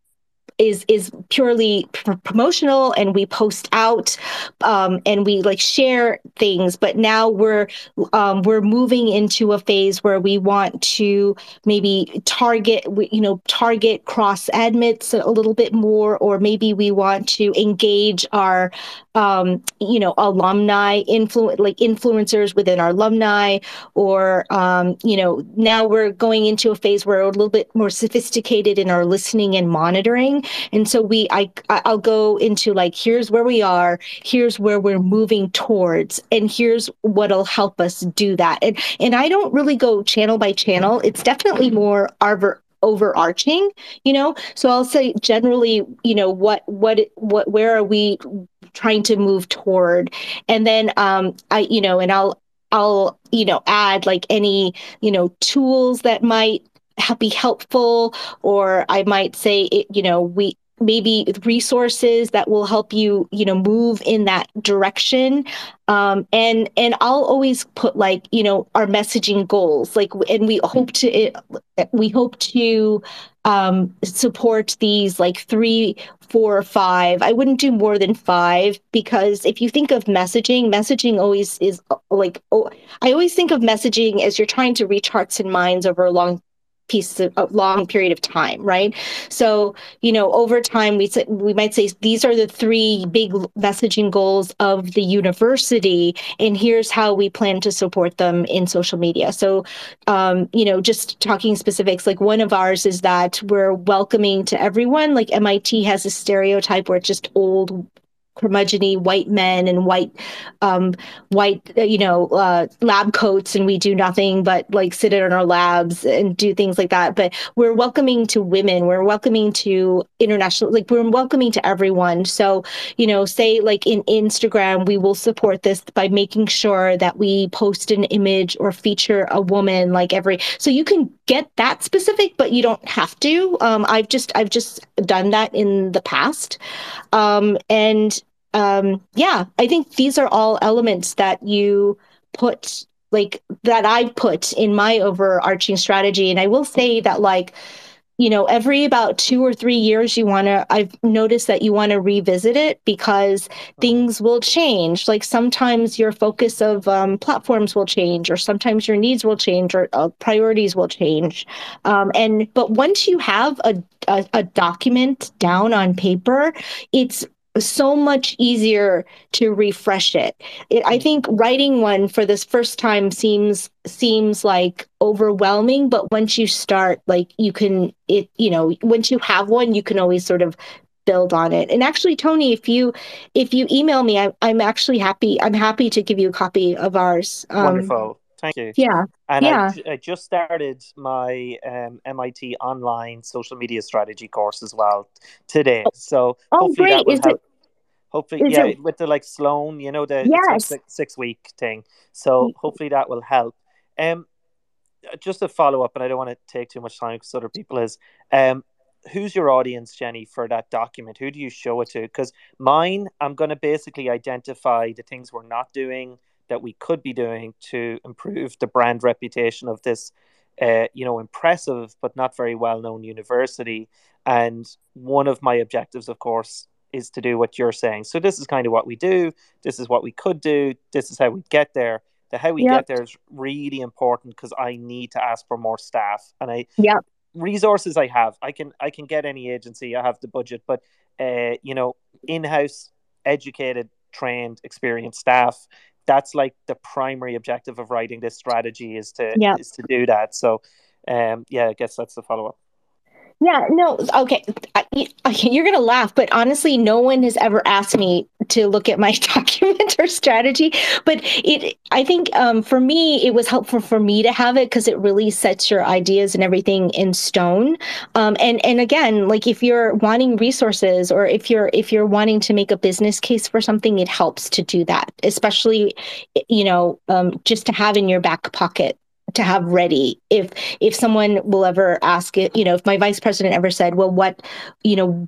is is purely pr- promotional and we post out um, and we like share things. But now we're um, we're moving into a phase where we want to maybe target you know target cross admits a little bit more or maybe we want to engage our um, you know, alumni influ like influencers within our alumni, or um, you know, now we're going into a phase where we're a little bit more sophisticated in our listening and monitoring. And so we, I, I'll go into like, here's where we are, here's where we're moving towards, and here's what'll help us do that. And and I don't really go channel by channel. It's definitely more our overarching you know so i'll say generally you know what what what where are we trying to move toward. And then um i you know and i'll i'll you know add like any you know tools that might be helpful or i might say it, you know we maybe resources that will help you you know move in that direction. Um, and and i'll always put like you know our messaging goals like and we hope to we hope to um, support these like three four or five. I wouldn't do more than five because if you think of messaging messaging always is like oh, i always think of messaging as you're trying to reach hearts and minds over a long piece of a long period of time right? So you know over time we say we might say these are the three big messaging goals of the university and here's how we plan to support them in social media. So um, you know just talking specifics like one of ours is that we're welcoming to everyone. Like mit has a stereotype where it's just old curmudgeony white men and white um, white uh, you know uh, lab coats and we do nothing but like sit in our labs and do things like that. But we're welcoming to women. We're welcoming to international like we're welcoming to everyone. So you know say like in instagram we will support this by making sure that we post an image or feature a woman like every so you can get that specific but you don't have to. Um, i've just i've just done that in the past. Um, and um, yeah, I think these are all elements that you put like that I put in my overarching strategy. And I will say that like, you know, every about two or three years, you want to, I've noticed that you want to revisit it because things will change. Like sometimes your focus of um, platforms will change, or sometimes your needs will change, or uh, priorities will change. Um, and, but once you have a, a, a document down on paper, it's so much easier to refresh it. it. I think writing one for this first time seems seems like overwhelming, but once you start, like you can it, you know, once you have one, you can always sort of build on it. And actually, Tony, if you if you email me, I, I'm actually happy. I'm happy to give you a copy of ours. Um, Wonderful. Thank you. Yeah. And yeah. I, I just started my um, MIT online social media strategy course as well today. So oh, hopefully great. that will Is help. Hopefully, Is yeah, it- with the like Sloan, you know, the Yes. six, six week thing. So hopefully that will help. Um, just a follow up, and I don't want to take too much time because other people is. Um, who's your audience, Jenny, for that document? Who do you show it to? Because mine, I'm going to basically identify the things we're not doing that we could be doing to improve the brand reputation of this, uh, you know, impressive but not very well known university. And one of my objectives, of course, is to do what you're saying. So this is kind of what we do. This is what we could do. This is how we get there. The how we Yep. get there is really important because I need to ask for more staff, and I yeah resources I have. I can I can get any agency. I have the budget, but uh, you know, in-house, educated, trained, experienced staff. That's like the primary objective of writing this strategy is to Yep. is to do that. So, um, yeah, I guess that's the follow up. Yeah, no, okay. Okay, you're gonna laugh, but honestly, no one has ever asked me to look at my [laughs] document or strategy. But it, I think, um, for me, it was helpful for me to have it because it really sets your ideas and everything in stone. Um, and and again, like if you're wanting resources or if you're if you're wanting to make a business case for something, it helps to do that, especially, you know, um, just to have in your back pocket to have ready if if someone will ever ask it you know if my vice president ever said well what you know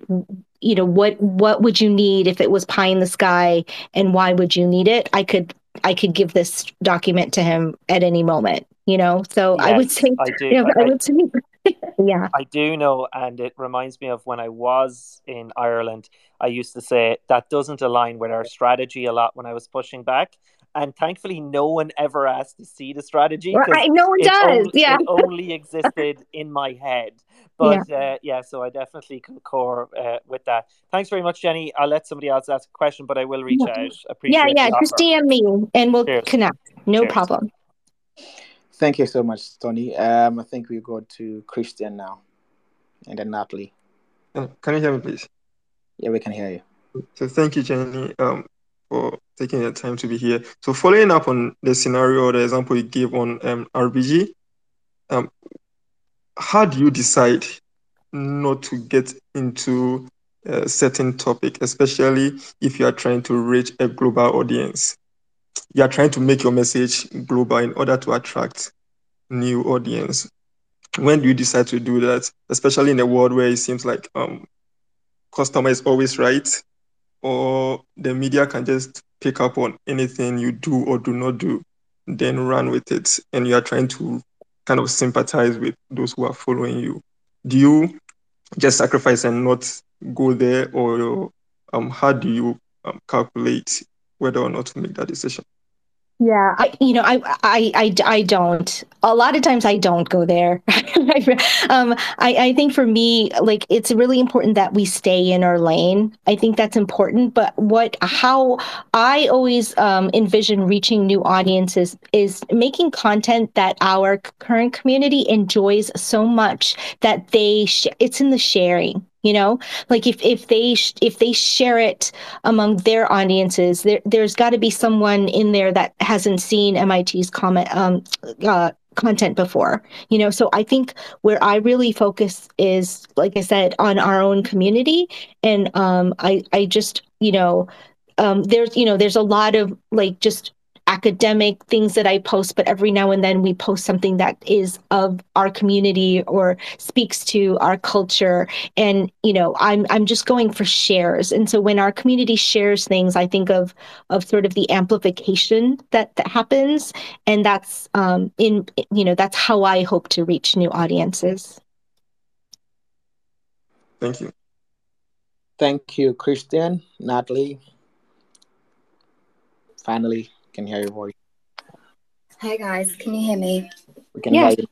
you know what what would you need if it was pie in the sky and why would you need it i could i could give this document to him at any moment you know so i would say I do. [laughs] you know, I- i would say [laughs] yeah I do know, and it reminds me of when I was in Ireland. I used to say that doesn't align with our strategy a lot when I was pushing back. And thankfully, no one ever asked to see the strategy. Right, no one does. Only, yeah, it only existed [laughs] in my head. But yeah, uh, yeah so I definitely concur uh, with that. Thanks very much, Jenny. I'll let somebody else ask a question, but I will reach yeah. out. Appreciate yeah, yeah. Just DM me, and we'll Cheers. connect. No Cheers. problem. Thank you so much, Tony. Um, I think we go to Christian now, and then Natalie. Uh, can you hear me, please? Yeah, we can hear you. So thank you, Jenny, um, for taking the time to be here. So following up on the scenario or the example you gave on um, RBG, um, how do you decide not to get into a certain topic, especially if you are trying to reach a global audience? You are trying to make your message global in order to attract new audience. When do you decide to do that, especially in a world where it seems like um, customer is always right, or the media can just pick up on anything you do or do not do, then run with it, and you are trying to kind of sympathize with those who are following you. Do you just sacrifice and not go there, or um, how do you um, calculate whether or not to make that decision? Yeah, I you know I I I, I don't. A lot of times I don't go there. [laughs] um, I I think for me like it's really important that we stay in our lane. I think that's important. But what how I always um, envision reaching new audiences is making content that our current community enjoys so much that they sh- it's in the sharing you know? Like if if they sh- if they share it among their audiences there there's got to be someone in there that hasn't seen mit's comment um uh, content before you know? So i think where i really focus is like i said on our own community. And um i i just you know um there's you know there's a lot of like just academic things that I post, but every now and then we post something that is of our community or speaks to our culture. And you know, I'm I'm just going for shares. And so when our community shares things, I think of of sort of the amplification that that happens, and that's um, in you know that's how I hope to reach new audiences. Thank you. Thank you, Christian, Natalie. Finally, can hear your voice. Hey guys, can you hear me? We can yeah. hear you.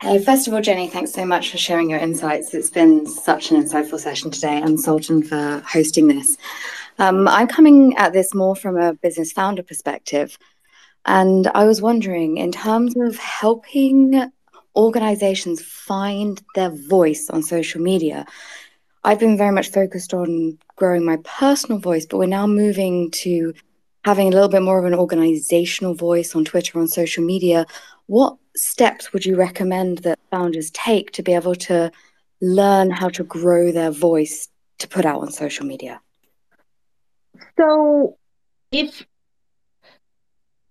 Hey, first of all, Jenny, thanks so much for sharing your insights. It's been such an insightful session today, and Sultan for hosting this. Um, I'm coming at this more from a business founder perspective. And I was wondering, in terms of helping organizations find their voice on social media, I've been very much focused on growing my personal voice, but we're now moving to having a little bit more of an organizational voice on Twitter, on social media, what steps would you recommend that founders take to be able to learn how to grow their voice to put out on social media? So, if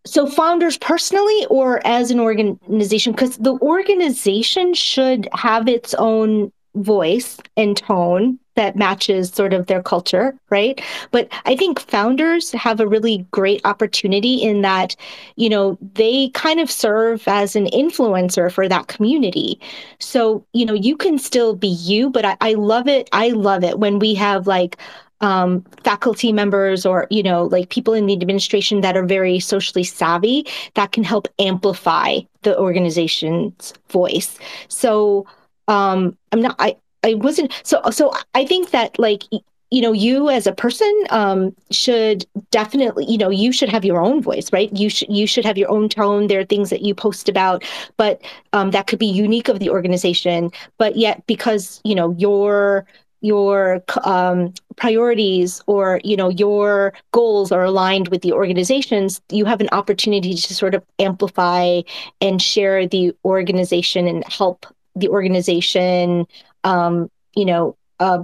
so founders personally or as an organization because the organization should have its own voice and tone that matches sort of their culture, right? But I think founders have a really great opportunity in that, you know, they kind of serve as an influencer for that community. So, you know, you can still be you, but I, I love it. I love it when we have like um, faculty members or you know like people in the administration that are very socially savvy that can help amplify the organization's voice so um i'm not i i wasn't so so i think that like you know you as a person um, should definitely you know you should have your own voice right? You should you should have your own tone. There are things that you post about but um, that could be unique of the organization. But yet because you know your your um, priorities or you know your goals are aligned with the organizations you have an opportunity to sort of amplify and share the organization and help the organization, um, you know, uh,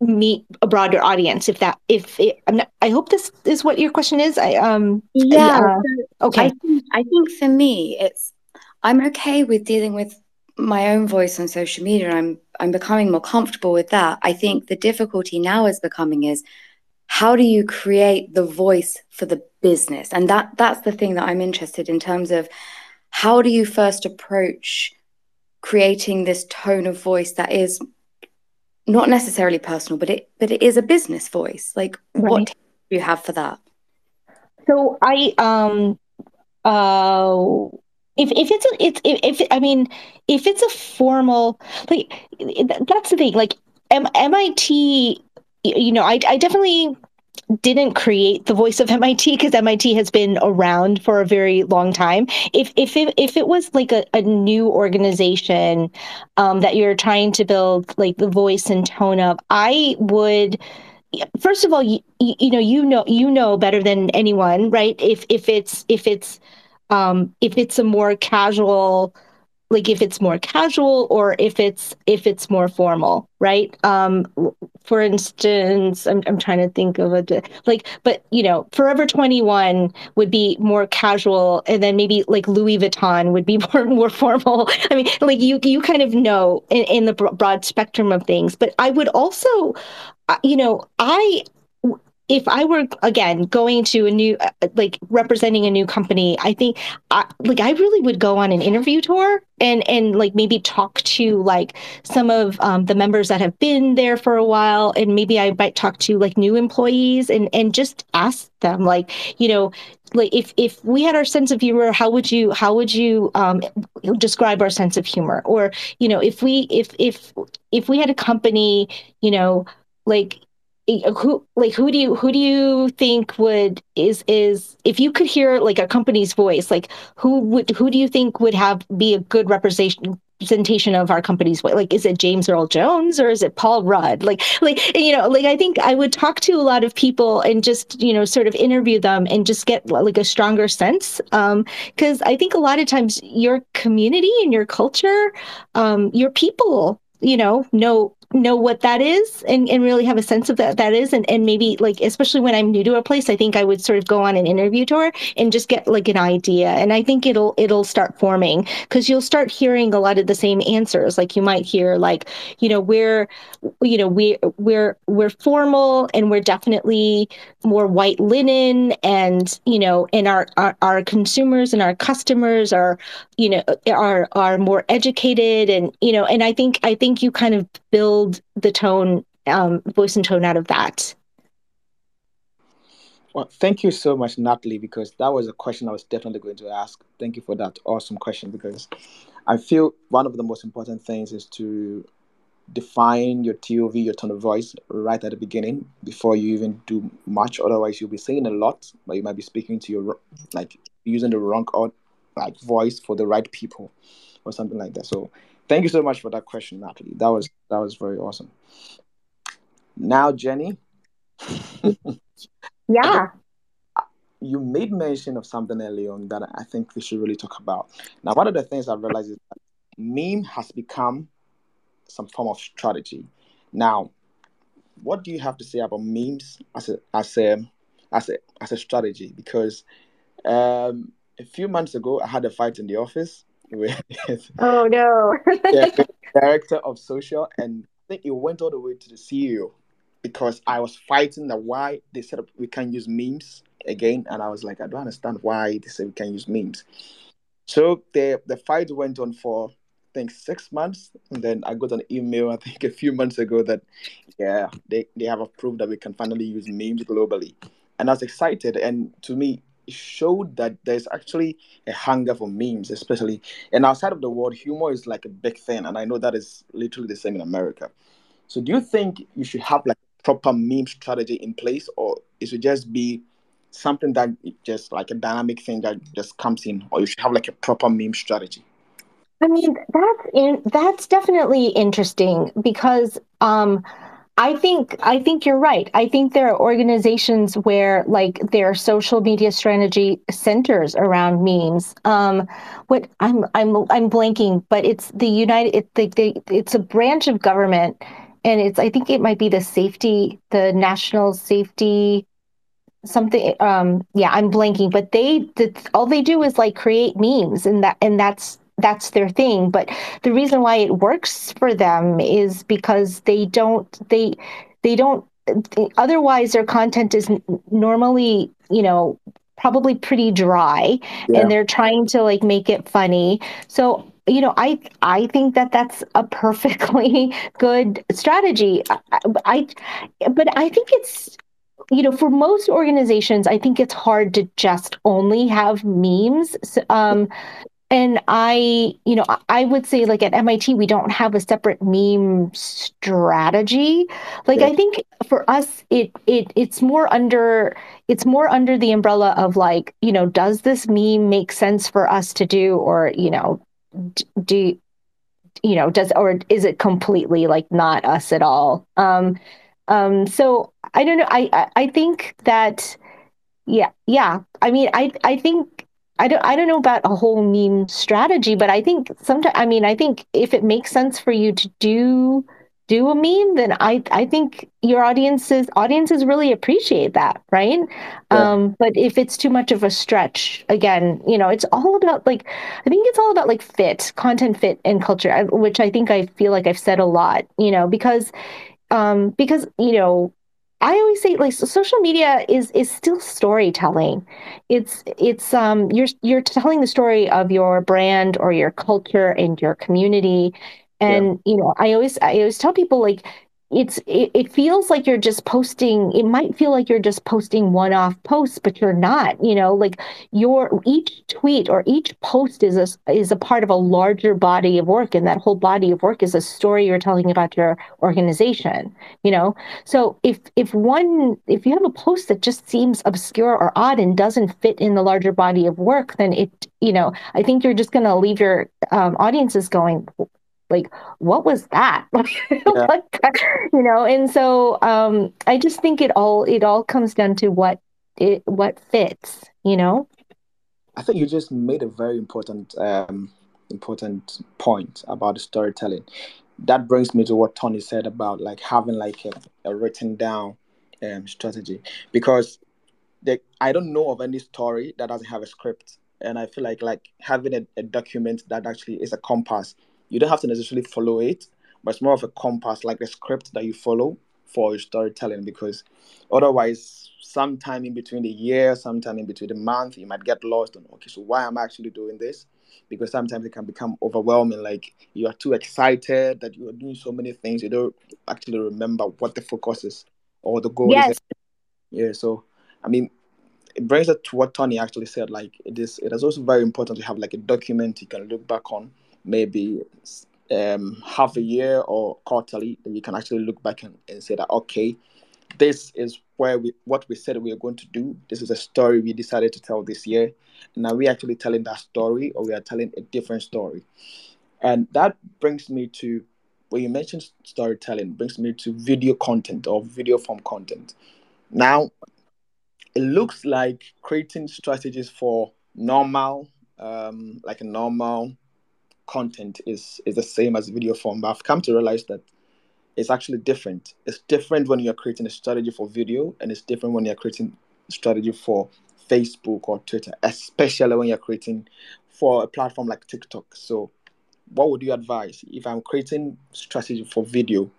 meet a broader audience. If that, if it, I'm not, I hope this is what your question is. I um, yeah. Uh, okay. I think, I think for me, it's I'm okay with dealing with my own voice on social media. I'm I'm becoming more comfortable with that. I think the difficulty now is becoming is how do you create the voice for the business? And that that's the thing that I'm interested in terms of how do you first approach creating this tone of voice that is not necessarily personal, but it but it is a business voice. Like right. what do you have for that? so I um uh if if it's a it's if, if I mean if it's a formal like that's the thing like M- MIT you know I I definitely didn't create the voice of MIT because MIT has been around for a very long time. If if it, if it was like a, a new organization um, that you're trying to build like the voice and tone of, I would first of all you, you know you know you know better than anyone right if if it's if it's um if it's a more casual like if it's more casual or if it's if it's more formal right? Um for instance i'm, I'm trying to think of a like but you know forever 21 would be more casual and then maybe like louis vuitton would be [laughs] more more formal. I mean like you you kind of know in, in the broad spectrum of things. But i would also uh, you know i if I were again going to a new, uh, like representing a new company, I think, I, like I really would go on an interview tour and and like maybe talk to like some of um, the members that have been there for a while, and maybe I might talk to like new employees and and just ask them like, you know, like if if we had our sense of humor, how would you how would you um, describe our sense of humor? Or you know, if we if if if we had a company, you know, like who like who do you who do you think would is is if you could hear like a company's voice like who would who do you think would have be a good representation of our company's voice? Like is it james earl jones or is it paul rudd? Like like you know like i think i would talk to a lot of people and just you know sort of interview them and just get like a stronger sense um because i think a lot of times your community and your culture um your people you know know know what that is and, and really have a sense of that that is. And, and maybe like especially when i'm new to a place i think i would sort of go on an interview tour and just get like an idea. And i think it'll it'll start forming because you'll start hearing a lot of the same answers. Like you might hear like you know we're you know we we're we're formal and we're definitely more white linen and you know and our our, our consumers and our customers are you know are are more educated and you know and i think i think you kind of build the tone um, voice and tone out of that well thank you so much natalie because that was a question i was definitely going to ask thank you for that awesome question because i feel one of the most important things is to define your TOV, your tone of voice, right at the beginning before you even do much. Otherwise, you'll be saying a lot, but you might be speaking to your like using the wrong or like voice for the right people or something like that. So thank you so much for that question, Natalie. That was that was very awesome. Now, Jenny. [laughs] yeah. You made mention of something earlier on that I think we should really talk about. Now, one of the things I've realized is that meme has become some form of strategy. Now, what do you have to say about memes as a as a as a as a strategy? Because um, a few months ago, I had a fight in the office with [laughs] oh no [laughs] the director of social, and I think it went all the way to the CEO because I was fighting the why they said we can't use memes again, and I was like, I don't understand why they said we can use memes. So the the fight went on for I think six months, and then I got an email I think [laughs] a few months ago that yeah they they have approved that we can finally use memes globally, and I was excited. And to me, showed that there's actually a hunger for memes, especially and outside of the world, humor is like a big thing, and I know that is literally the same in America. So, do you think you should have like proper meme strategy in place, or it should just be something that just like a dynamic thing that just comes in, or you should have like a proper meme strategy? I mean, that's in, that's definitely interesting because um, I think I think you're right. I think there are organizations where like their social media strategy centers around memes. Um, what I'm I'm I'm blanking, but it's the United. It, the, they, it's a branch of government, and it's I think it might be the safety, the national safety something um yeah i'm blanking but they the, all they do is like create memes and that and that's that's their thing but the reason why it works for them is because they don't they they don't otherwise their content is normally you know probably pretty dry yeah. and they're trying to like make it funny so you know i i think that that's a perfectly [laughs] good strategy I, I but i think it's you know, for most organizations, I think it's hard to just only have memes. Um, and I, you know, I would say like at MIT, we don't have a separate meme strategy. Like. I think for us, it it it's more under it's more under the umbrella of like, you know, does this meme make sense for us to do, or you know, do you know does or is it completely like not us at all? Um, um, so I don't know. I I think that yeah yeah. I mean I I think I don't I don't know about a whole meme strategy, but I think sometimes I mean I think if it makes sense for you to do do a meme, then I I think your audiences audiences really appreciate that, right? Yeah. Um, but if it's too much of a stretch, again, you know, it's all about like I think it's all about like fit, content fit, and culture, which I think I feel like I've said a lot, you know, because um, because you know I always say like so social media is is still storytelling. It's it's um you're you're telling the story of your brand or your culture and your community. And yeah. you know, I always I always tell people like it's it, it feels like you're just posting it might feel like you're just posting one-off posts but you're not you know like your each tweet or each post is a is a part of a larger body of work and that whole body of work is a story you're telling about your organization you know? So if if one if you have a post that just seems obscure or odd and doesn't fit in the larger body of work then it you know i think you're just going to leave your um, audiences going like what was that? [laughs] Yeah. you know and so um i just think it all it all comes down to what it what fits you know? I think you just made a very important um important point about the storytelling. That brings me to what tony said about like having like a, a written down um strategy. Because the, i don't know of any story that doesn't have a script. And i feel like like having a, a document that actually is a compass you don't have to necessarily follow it, but it's more of a compass, like a script that you follow for your storytelling. Because otherwise, sometime in between the year, sometime in between the month, you might get lost on okay, so why am I actually doing this? Because sometimes it can become overwhelming. Like you are too excited that you are doing so many things, you don't actually remember what the focus is or the goal yes. is. Yeah. So I mean, it brings it to what Tony actually said. Like it is, it is also very important to have like a document you can look back on maybe um, half a year or quarterly, then you can actually look back and, and say that okay, this is where we what we said we are going to do. This is a story we decided to tell this year. Now we're actually telling that story, or we are telling a different story. And that brings me to when you mentioned storytelling, brings me to video content or video form content. Now, it looks like creating strategies for normal, um, like a normal content is is the same as video form but i've come to realize that it's actually different. It's different when you're creating a strategy for video and it's different when you're creating strategy for facebook or twitter especially when you're creating for a platform like tiktok. So what would you advise? If i'm creating strategy for video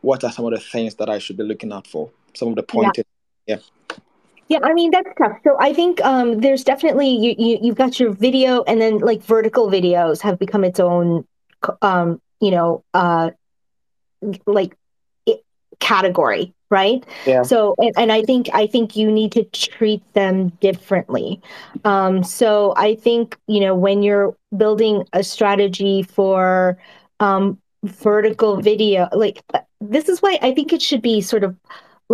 what are some of the things that i should be looking out for? Some of the pointers. Yeah. yeah. Yeah, I mean that's tough. So I think um, there's definitely you, you you've got your video, and then like vertical videos have become its own, um, you know, uh, like it, category, right? Yeah. So and, and I think I think you need to treat them differently. Um, so I think you know when you're building a strategy for um, vertical video, like this is why I think it should be sort of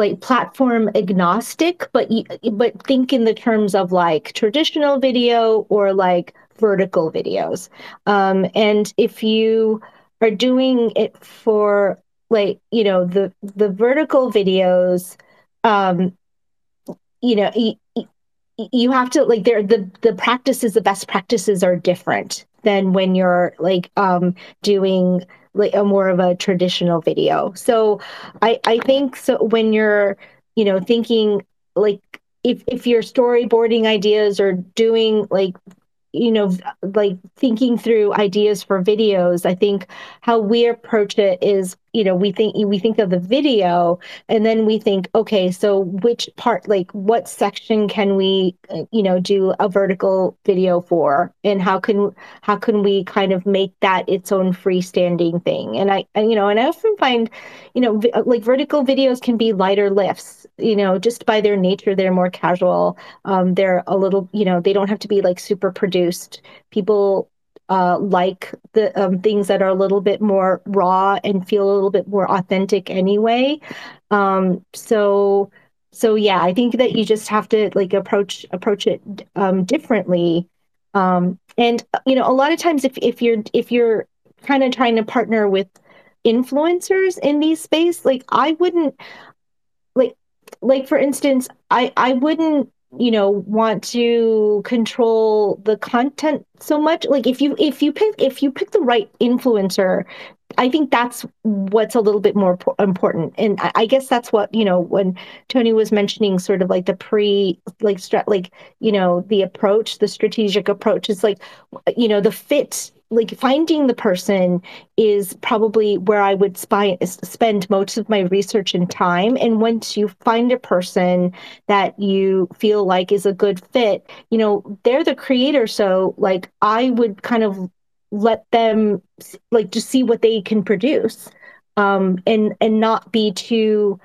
like platform agnostic, but but think in the terms of like traditional video or like vertical videos. Um, and if you are doing it for like you know the the vertical videos, um, you know. You, you have to like there the the practices the best practices are different than when you're like um doing like a more of a traditional video. So I I think so when you're you know thinking like if if you're storyboarding ideas or doing like you know like thinking through ideas for videos i think how we approach it is you know we think we think of the video and then we think okay so which part like what section can we uh, you know do a vertical video for? And how can how can we kind of make that its own freestanding thing? And i you know and i often find you know uh, like vertical videos can be lighter lifts you know just by their nature they're more casual. Um, they're a little you know they don't have to be like super produced. People uh, like the um, things that are a little bit more raw and feel a little bit more authentic anyway. Um, so so yeah, I think that you just have to like approach approach it um, differently. Um, and you know, a lot of times if if you're if you're kind of trying to partner with influencers in these space, like I wouldn't like like for instance, I I wouldn't you know want to control the content so much like if you if you pick if you pick the right influencer I think that's what's a little bit more important, and I, I, guess that's what you know when Tony was mentioning sort of like the pre, like strat, like you know the approach, the strategic approach is like, you know, the fit like finding the person is probably where I would spy, spend most of my research and time. And once you find a person that you feel like is a good fit, you know, they're the creator. So like I would kind of let them like just see what they can produce um, and and not be too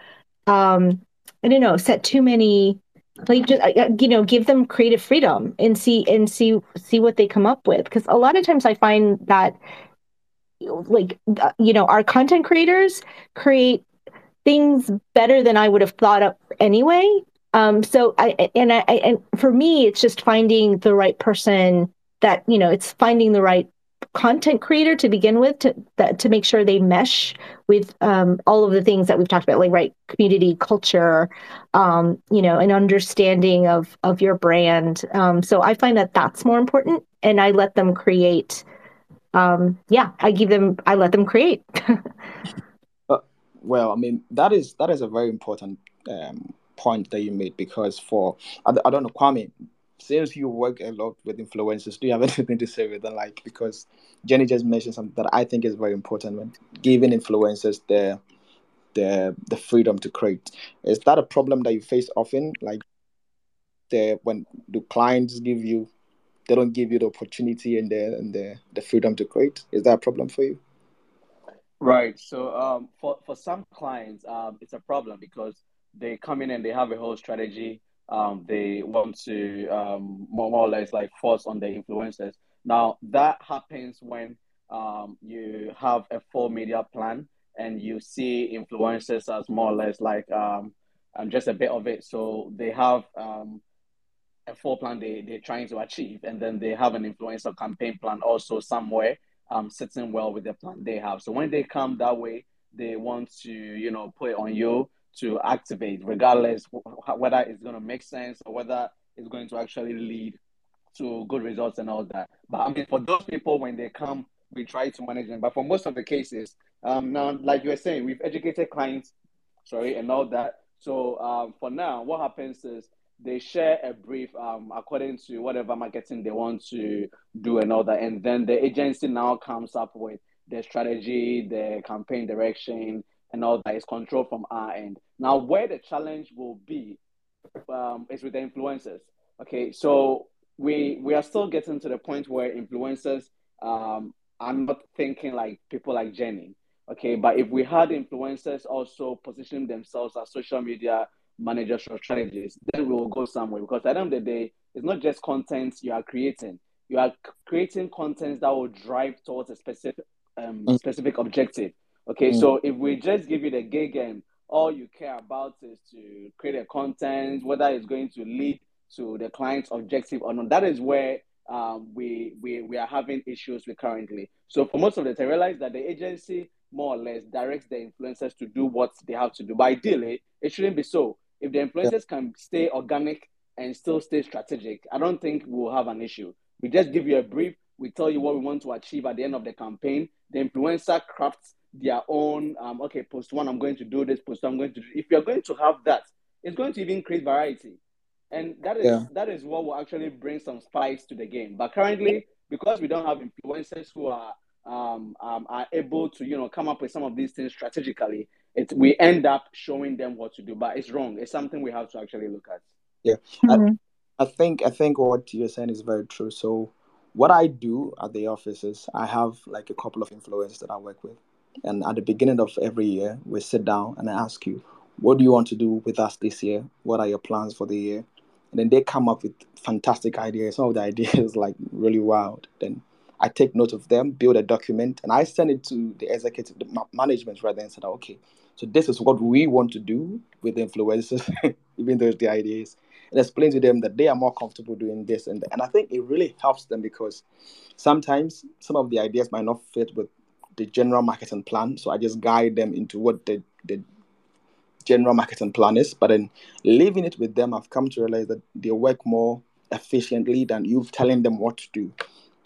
um, I don't know, set too many like just you know give them creative freedom and see and see see what they come up with. Because a lot of times i find that like uh, you know our content creators create things better than i would have thought up anyway. Um so i and i and for me it's just finding the right person that you know it's finding the right content creator to begin with to that, to make sure they mesh with um, all of the things that we've talked about like right community culture um, you know an understanding of of your brand. Um, so i find that that's more important and i let them create um, yeah i give them i let them create. [laughs] Uh, well i mean that is that is a very important um, point that you made because for I, I don't know kwame since you work a lot with influencers, do you have [laughs] anything to say with them? Like, because Jenny just mentioned something that I think is very important when giving influencers the the the freedom to create. Is that a problem that you face often? Like, the when do clients give you, they don't give you the opportunity and the and the, the freedom to create. Is that a problem for you? Right. So, um, for for some clients, um, it's a problem because they come in and they have a whole strategy um, they want to um, more, more or less like force on the influencers. Now that happens when um, you have a full media plan and you see influencers as more or less like um, um, just a bit of it. So they have um, a full plan they, they're trying to achieve, and then they have an influencer campaign plan also somewhere um, sitting well with the plan they have. So when they come that way, they want to, you know, put on you to activate, regardless whether it's going to make sense or whether it's going to actually lead to good results and all that. But I mean, for those people, when they come, we try to manage them. But for most of the cases, um, now, like you were saying, we've educated clients, sorry, and all that. So um, for now, what happens is they share a brief um, according to whatever marketing they want to do and all that. And then the agency now comes up with the strategy, the campaign direction, and all that is controlled from our end. Now, where the challenge will be um, is with the influencers. Okay, so we we are still getting to the point where influencers um, are not thinking like people like Jenny. Okay, but if we had influencers also positioning themselves as social media managers or strategists, then we will go somewhere. Because at the end of the day, it's not just content you are creating; you are creating content that will drive towards a specific um, mm. specific objective. Okay, mm. so if we just give you the gig and all you care about is to create a content, whether it's going to lead to the client's objective or not, that is where um, we, we, we are having issues with currently. So for most of the time, realize that the agency more or less directs the influencers to do what they have to do. But ideally, it shouldn't be so. If the influencers can stay organic and still stay strategic, I don't think we'll have an issue. We just give you a brief, we tell you what we want to achieve at the end of the campaign. The influencer crafts their own um, okay post one i'm going to do this post two, i'm going to do if you're going to have that it's going to even create variety and that is yeah. that is what will actually bring some spice to the game but currently because we don't have influencers who are um, um, are able to you know come up with some of these things strategically, it we end up showing them what to do. But it's wrong. It's something we have to actually look at. Yeah, mm-hmm. I, I think I think what you're saying is very true. So what I do at the office is I have like a couple of influencers that I work with. And at the beginning of every year, we sit down and I ask you, what do you want to do with us this year? What are your plans for the year? And then they come up with fantastic ideas. Some of the [laughs] ideas like really wild. Then I take note of them, build a document, and I send it to the executive the management rather and said, okay, so this is what we want to do with influencers, [laughs] even though it's the ideas and explain to them that they are more comfortable doing this and and I think it really helps them because sometimes some of the ideas might not fit with the general marketing plan. So I just guide them into what the the general marketing plan is. But then leaving it with them, I've come to realize that they work more efficiently than you telling them what to do.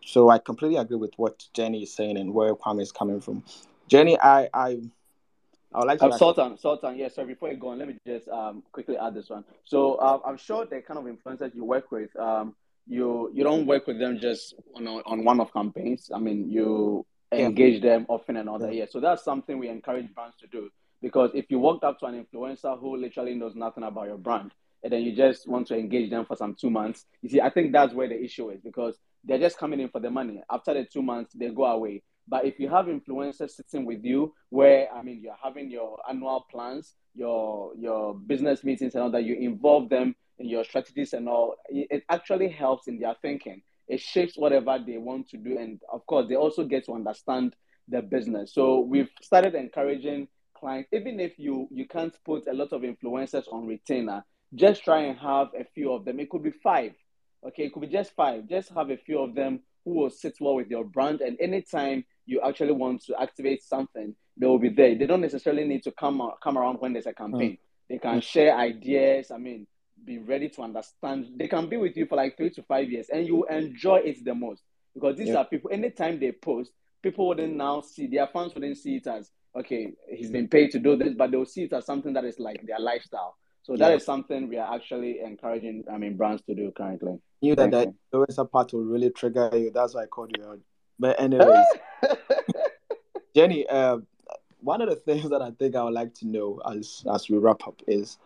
So I completely agree with what Jenny is saying and where Kwame is coming from. Jenny, I I I would like to. Uh, Sultan, Sultan, yeah. So before you go on, let me just um, quickly add this one. So uh, I'm sure the kind of influencers you work with, um, you you don't work with them just on on one of campaigns. I mean, you engage them often and all that. Yeah. So that's something we encourage brands to do because if you walked up to an influencer who literally knows nothing about your brand and then you just want to engage them for some two months, you see, I think that's where the issue is because they're just coming in for the money. After the two months, they go away. But if you have influencers sitting with you, where I mean, you're having your annual plans, your your business meetings, and all that, you involve them in your strategies and all. It actually helps in their thinking. It shapes whatever they want to do, and of course, they also get to understand the business. So we've started encouraging clients, even if you you can't put a lot of influencers on retainer, just try and have a few of them. It could be five. Okay, it could be just five. Just have a few of them who will sit well with your brand. And anytime you actually want to activate something, they will be there. They don't necessarily need to come come around when there's a campaign. Mm. They can share ideas. I mean, be ready to understand. They can be with you for like three to five years, and you enjoy it the most because these yeah. are people. Anytime they post, people wouldn't now see their fans wouldn't see it as okay, he's been paid to do this, but they'll see it as something that is like their lifestyle. So that yeah. is something we are actually encouraging. I mean, brands to do currently. You that that influencer part will really trigger you. That's why I called you out. But anyways, [laughs] Jenny, uh, one of the things that I think I would like to know as as we wrap up is,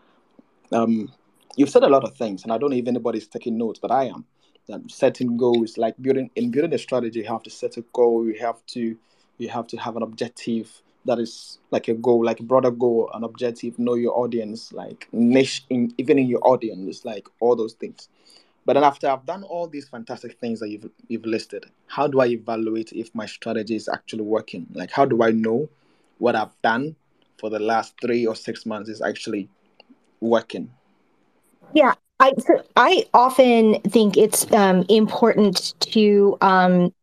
um, you've said a lot of things, and I don't know if anybody's taking notes, but I am. Setting goals, like building in building a strategy, you have to set a goal. You have to you have to have an objective that is like a goal, like a broader goal, an objective. Know your audience, like niche in even in your audience, like all those things. But then after I've done all these fantastic things that you've you've listed, how do I evaluate if my strategy is actually working? Like how do I know what I've done for the last three or six months is actually working? Yeah, I I often think it's um, important to um,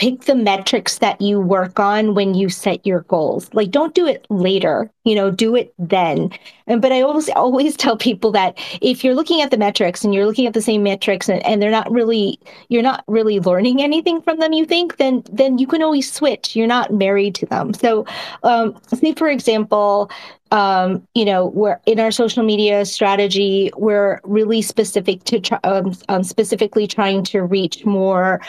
pick the metrics that you work on when you set your goals. Like don't do it later, you know, do it then. And but I always [laughs] always tell people that if you're looking at the metrics and you're looking at the same metrics and, and they're not really you're not really learning anything from them, you think, then then you can always switch. You're not married to them. So um say for example, um, you know, we're in our social media strategy, we're really specific to try, um, um, specifically trying to reach more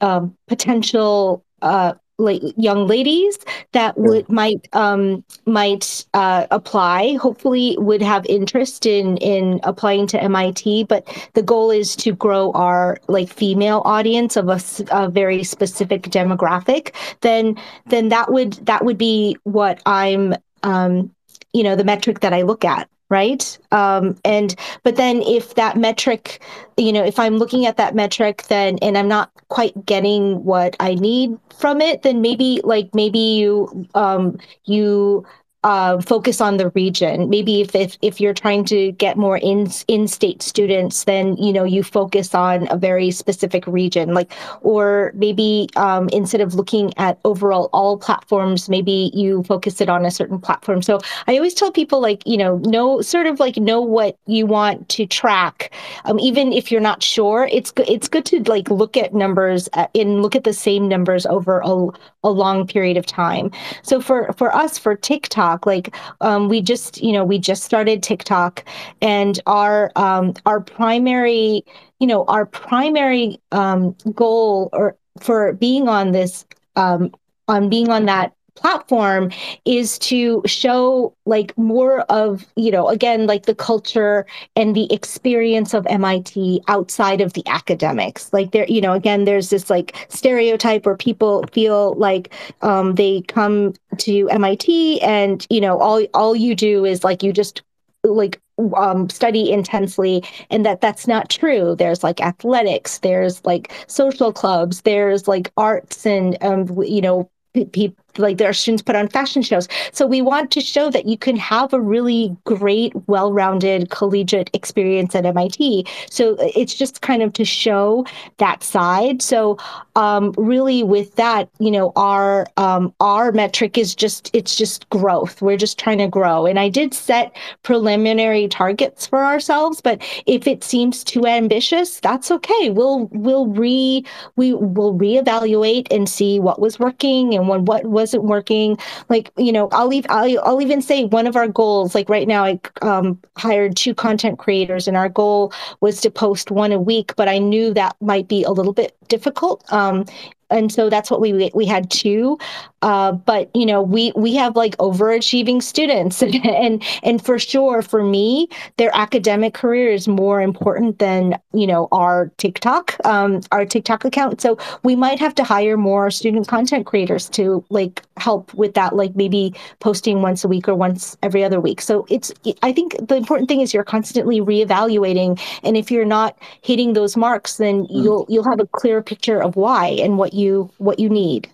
um, potential uh, like young ladies that would might um, might uh, apply. Hopefully, would have interest in in applying to MIT. But the goal is to grow our like female audience of a, a very specific demographic. Then then that would that would be what I'm um, you know the metric that I look at right? Um, and but then if that metric you know if i'm looking at that metric then and i'm not quite getting what i need from it then maybe like maybe you um you uh, focus on the region. Maybe if, if if you're trying to get more in in-state students, then you know you focus on a very specific region. Like, or maybe um, instead of looking at overall all platforms, maybe you focus it on a certain platform. So I always tell people like you know know sort of like know what you want to track, um, even if you're not sure. It's good. It's good to like look at numbers uh, and look at the same numbers over a, a long period of time. So for for us for TikTok. Like um, we just, you know, we just started TikTok, and our um, our primary, you know, our primary um, goal or for being on this um, on being on that platform is to show like more of you know again like the culture and the experience of MIT outside of the academics. Like there you know again there's this like stereotype where people feel like um, they come to MIT and you know all all you do is like you just like um, study intensely and that that's not true. There's like athletics there's like social clubs there's like arts and um, you know people like are students put on fashion shows. So we want to show that you can have a really great, well-rounded collegiate experience at MIT. So it's just kind of to show that side. So um, really, with that, you know, our um, our metric is just it's just growth. We're just trying to grow. And I did set preliminary targets for ourselves, but if it seems too ambitious, that's okay. We'll we'll re we will reevaluate and see what was working and what what was wasn't working. Like you know i'll leave I'll, I'll even say one of our goals like right now i um, hired two content creators and our goal was to post one a week but i knew that might be a little bit difficult. Um, and so that's what we we had two uh, but you know we we have like overachieving students. And, [laughs] and and for sure for me their academic career is more important than you know our tiktok um, our tiktok account. So we might have to hire more student content creators to like help with that like maybe posting once a week or once every other week. So it's i think the important thing is you're constantly reevaluating. And if you're not hitting those marks then mm. you'll you'll have a clear picture of why and what you what you need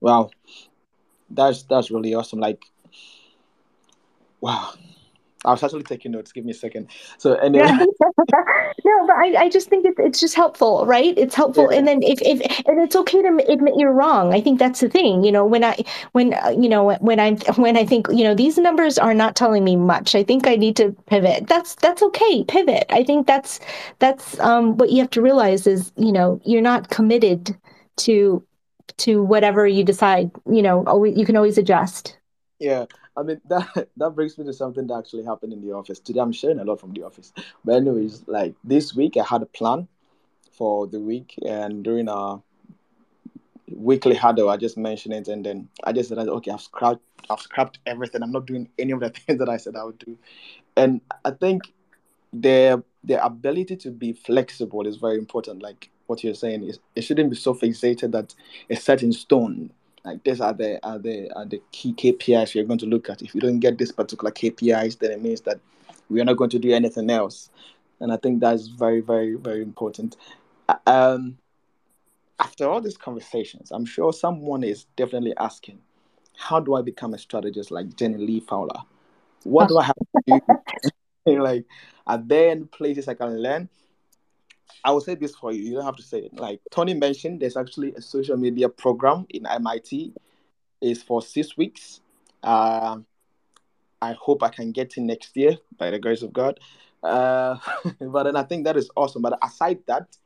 wow that's that's really awesome like wow I was actually taking notes. Give me a second. So anyway, [laughs] no, but I, I just think it's it's just helpful, right? It's helpful, yeah. and then if if and it's okay to admit you're wrong. I think that's the thing. You know, when I when uh, you know when I'm when I think you know these numbers are not telling me much. I think I need to pivot. That's that's okay. Pivot. I think that's that's um what you have to realize is you know you're not committed to to whatever you decide. You know, always, you can always adjust. Yeah, I mean [laughs] that that brings me to something that actually happened in the office today. I'm sharing a lot from the office, but anyways, like this week I had a plan for the week, and during our weekly huddle, I just mentioned it, and then I just said, okay, I've scrapped, I've scrapped everything. I'm not doing any of the [laughs] things that I said I would do, and I think the the ability to be flexible is very important. Like what you're saying is it shouldn't be so fixated that it's set in stone. Like these are the are the are the key KPIs you're going to look at. If you don't get this particular KPIs, then it means that we are not going to do anything else. And I think that's very, very, very important. Um, after all these conversations, I'm sure someone is definitely asking, how do I become a strategist like Jenny Li Fowler? What do I have to do? [laughs] like, are there any places I can learn? I will say this for you. You don't have to say it. Like Tony mentioned, there's actually a social media program in MIT. It's for six weeks. Uh, I hope I can get in next year by the grace of God. Uh, [laughs] but then I think that is awesome. But aside that,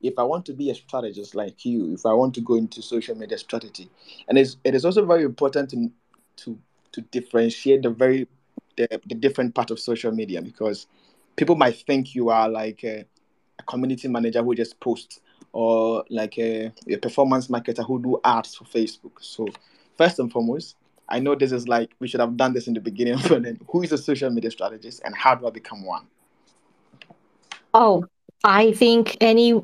if I want to be a strategist like you, if I want to go into social media strategy, and it's, it is also very important to to to differentiate the very the, the different part of social media because people might think you are like a, a community manager who just posts or like a, a performance marketer who do ads for Facebook. So first and foremost, I know this is like we should have done this in the beginning, [laughs] but then who is a social media strategist and how do I become one? Oh, I think any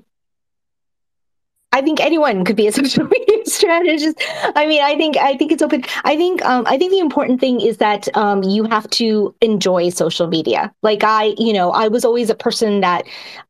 I think anyone could be a [laughs] social media strategist. I mean, I think I think it's open. I think um, I think the important thing is that um, you have to enjoy social media. Like I, you know, I was always a person that,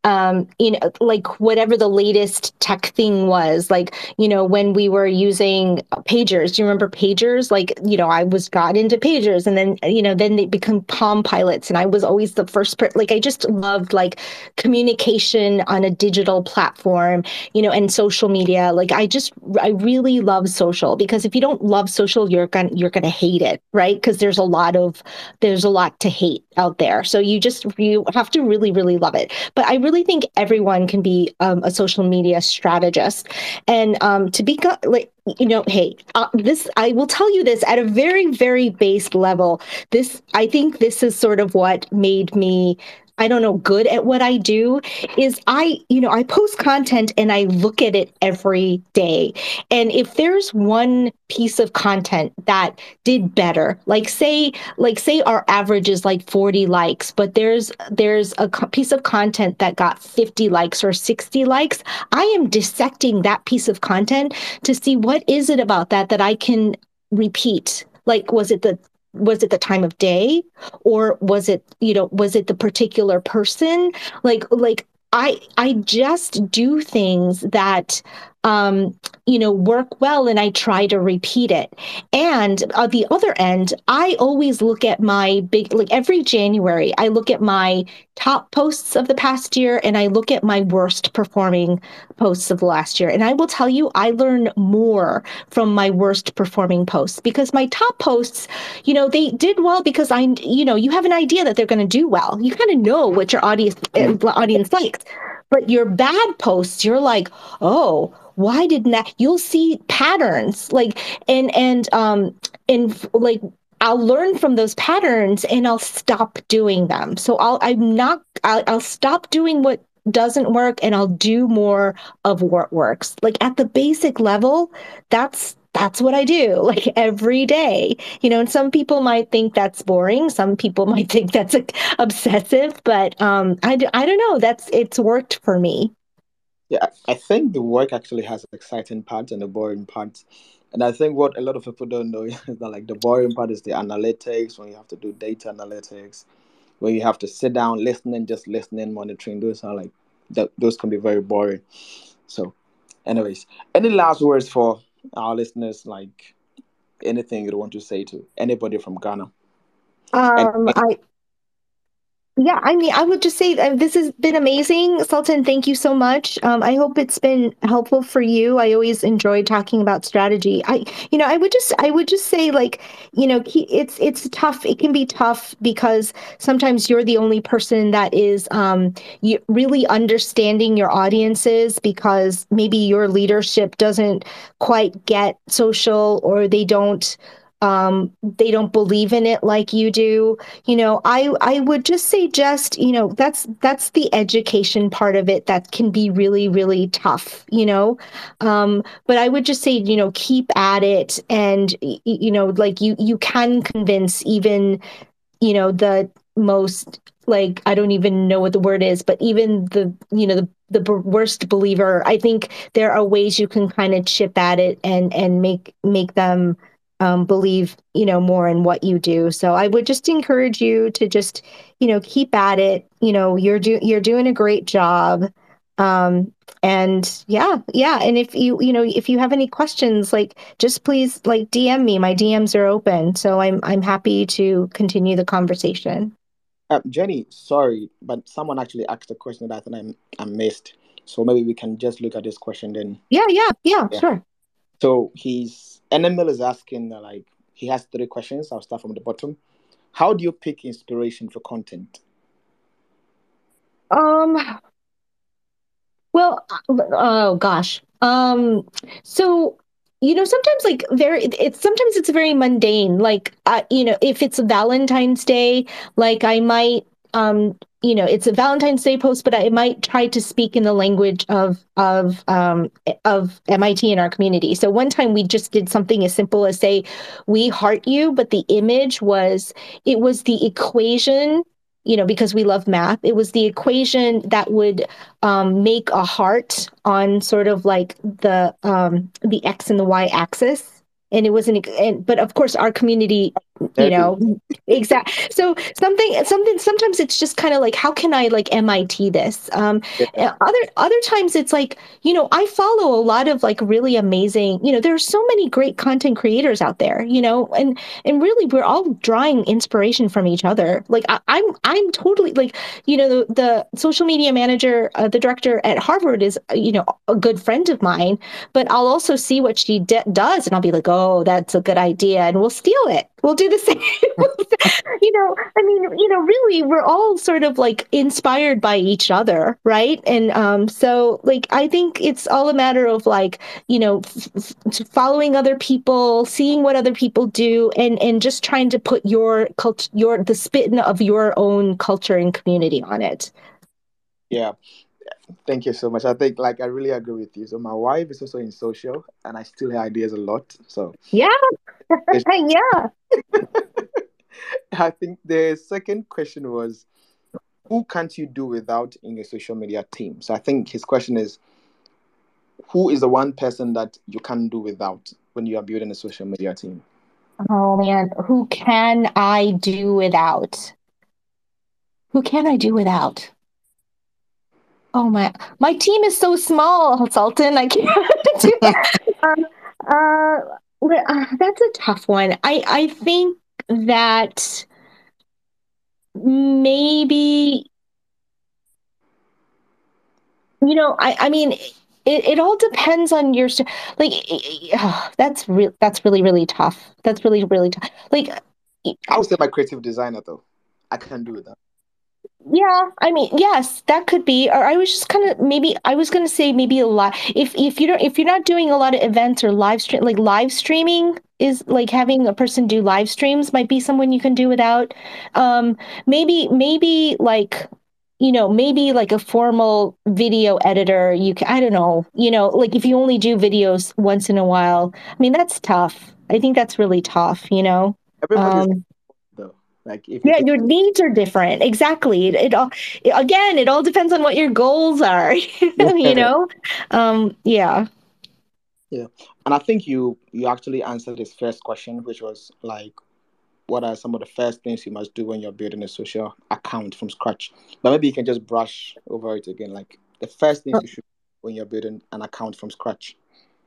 um, you know, like whatever the latest tech thing was. Like you know, when we were using pagers, do you remember pagers? Like you know, I was got into pagers, and then you know, then they become Palm Pilots, and I was always the first. Per- like I just loved like communication on a digital platform, you know, and social media like i just i really love social because if you don't love social you're gonna you're gonna hate it right? Because there's a lot of there's a lot to hate out there. So you just you have to really really love it. But i really think everyone can be um, a social media strategist. And um, to be like you know hey uh, this i will tell you this at a very very base level this i think this is sort of what made me I don't know, good at what I do is I, you know, I post content and I look at it every day. And if there's one piece of content that did better, like say, like say our average is like 40 likes, but there's there's a piece of content that got 50 likes or 60 likes, I am dissecting that piece of content to see what is it about that that I can repeat like was it the was it the time of day? Or was it you know was it the particular person? Like like i i just do things that um, you know, work well and I try to repeat it. And on the other end, I always look at my big, like every January, I look at my top posts of the past year and I look at my worst performing posts of the last year. And I will tell you, I learn more from my worst performing posts because my top posts, you know, they did well because I, you know, you have an idea that they're going to do well. You kind of know what your audience, audience likes. But your bad posts, you're like, oh, why didn't that? You'll see patterns like and and um and like I'll learn from those patterns and I'll stop doing them. So I'll I'm not I'll, I'll stop doing what doesn't work and I'll do more of what works. Like at the basic level, that's that's what I do [laughs] like every day. You know, and some people might think that's boring. Some people [laughs] might think that's like, obsessive, but um, I, I don't know. That's it's worked for me. Yeah, I think the work actually has exciting parts and the boring parts. And I think what a lot of people don't know [laughs] is that like the boring part is the analytics when you have to do data analytics, where you have to sit down, listening, just listening, monitoring. Those are like that. Those can be very boring. So, anyways, any last words for our listeners, like anything you want to say to anybody from Ghana? Um, and- I yeah, I mean, I would just say this has been amazing. Sultan, thank you so much. Um, I hope it's been helpful for you. I always enjoy talking about strategy. I, you know, I would just, I would just say, like, you know, it's it's tough. It can be tough because sometimes you're the only person that is um, you really understanding your audiences because maybe your leadership doesn't quite get social or they don't um, they don't believe in it like you do. You know i i would just say just you know that's that's the education part of it that can be really really tough you know? Um, but i would just say you know keep at it and you know like you you can convince even you know the most like i don't even know what the word is but even the you know the the worst believer i think there are ways you can kind of chip at it and and make make them um, believe you know more in what you do. So i would just encourage you to just you know keep at it. You know you're do you're doing a great job. Um, and yeah yeah. And if you you know if you have any questions like just please like dm me. My dms are open. So i'm i'm happy to continue the conversation. Uh, jenny sorry but someone actually asked a question that i think I, I missed. So maybe we can just look at this question then. Yeah yeah yeah, yeah. sure. So he's Enemil is asking uh, like he has three questions. I'll start from the bottom. How do you pick inspiration for content? Um. Well, uh, oh gosh. Um. So you know sometimes like very it's sometimes it's very mundane like uh, you know if it's valentine's day like i might um you know it's a valentine's day post but i might try to speak in the language of of um of mit in our community. So one time we just did something as simple as say we heart you but the image was it was the equation you know because we love math it was the equation that would um, make a heart on sort of like the um, the x and the y axis. And it wasn't and but of course our community you know exactly so something something sometimes it's just kind of like how can i like mit this? Um yeah. other other times it's like you know i follow a lot of like really amazing you know there are so many great content creators out there you know and and really we're all drawing inspiration from each other. Like I, am I'm, I'm totally like you know the, the social media manager uh, the director at harvard is you know a good friend of mine but i'll also see what she de- does and i'll be like oh that's a good idea and we'll steal it We'll do the [laughs] same. you know, I mean, you know, really, we're all sort of like inspired by each other, right? And um, so, like, I think it's all a matter of like, you know, f- f- following other people, seeing what other people do, and and just trying to put your culture, your the spin of your own culture and community on it. Yeah, Thank you so much. I think like I really agree with you. So my wife is also in social and I still hear ideas a lot. So Yeah. [laughs] [laughs] yeah. [laughs] I think the second question was who can't you do without in your social media team? So I think his question is who is the one person that you can't do without when you are building a social media team? Oh man, who can I do without? Who can I do without? Oh my, my team is so small, Sultan. I can't [laughs] do that. um, uh, uh, that's a tough one. I I think that maybe you know I I mean it, it all depends on your like oh, that's real that's really really tough. That's really really tough. Like I would say my creative designer though. I can't do that. Yeah, I mean, yes, that could be. Or I was just kind of maybe I was going to say maybe a lot. If if you don't if you're not doing a lot of events or live stream like live streaming is like having a person do live streams might be someone you can do without. Um, maybe maybe like you know maybe like a formal video editor you can i don't know you know like if you only do videos once in a while i mean that's tough i think that's really tough you know um, like if yeah, your needs are different. Exactly. It, it all again, it all depends on what your goals are. [laughs] you know, um, yeah. Yeah, and I think you you actually answered this first question, which was like, what are some of the first things you must do when you're building a social account from scratch? But maybe you can just brush over it again, like the first things oh. you should when you're building an account from scratch.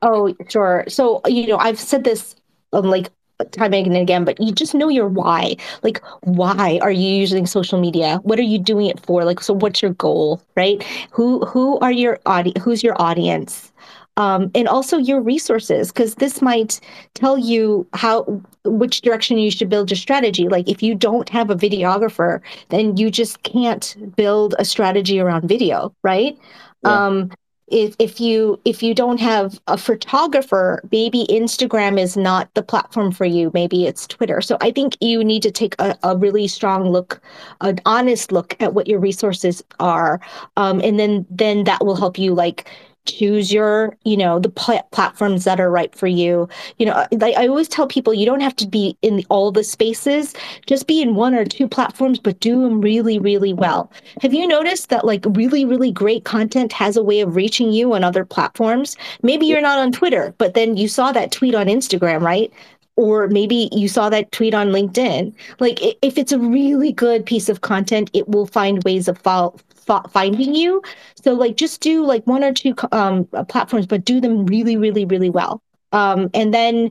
Oh, sure. So you know, I've said this um, like time and again, but you just know your why. Like, why are you using social media? What are you doing it for? Like, so what's your goal, right? Who who are your audience? Who's your audience? Um, and also your resources, because this might tell you how which direction you should build your strategy. Like, if you don't have a videographer, then you just can't build a strategy around video, right? Yeah. Um, if, if you if you don't have a photographer maybe instagram is not the platform for you. Maybe it's twitter. So i think you need to take a, a really strong look an honest look at what your resources are. Um, and then then that will help you like choose your you know the pl- platforms that are right for you. You know like i always tell people you don't have to be in all the spaces. Just be in one or two platforms but do them really really well. Have you noticed that like really really great content has a way of reaching you on other platforms? Maybe you're not on twitter but then you saw that tweet on instagram right? Or maybe you saw that tweet on LinkedIn. Like, if it's a really good piece of content, it will find ways of follow, finding you. So like just do like one or two um, platforms, but do them really, really, really well. Um, and then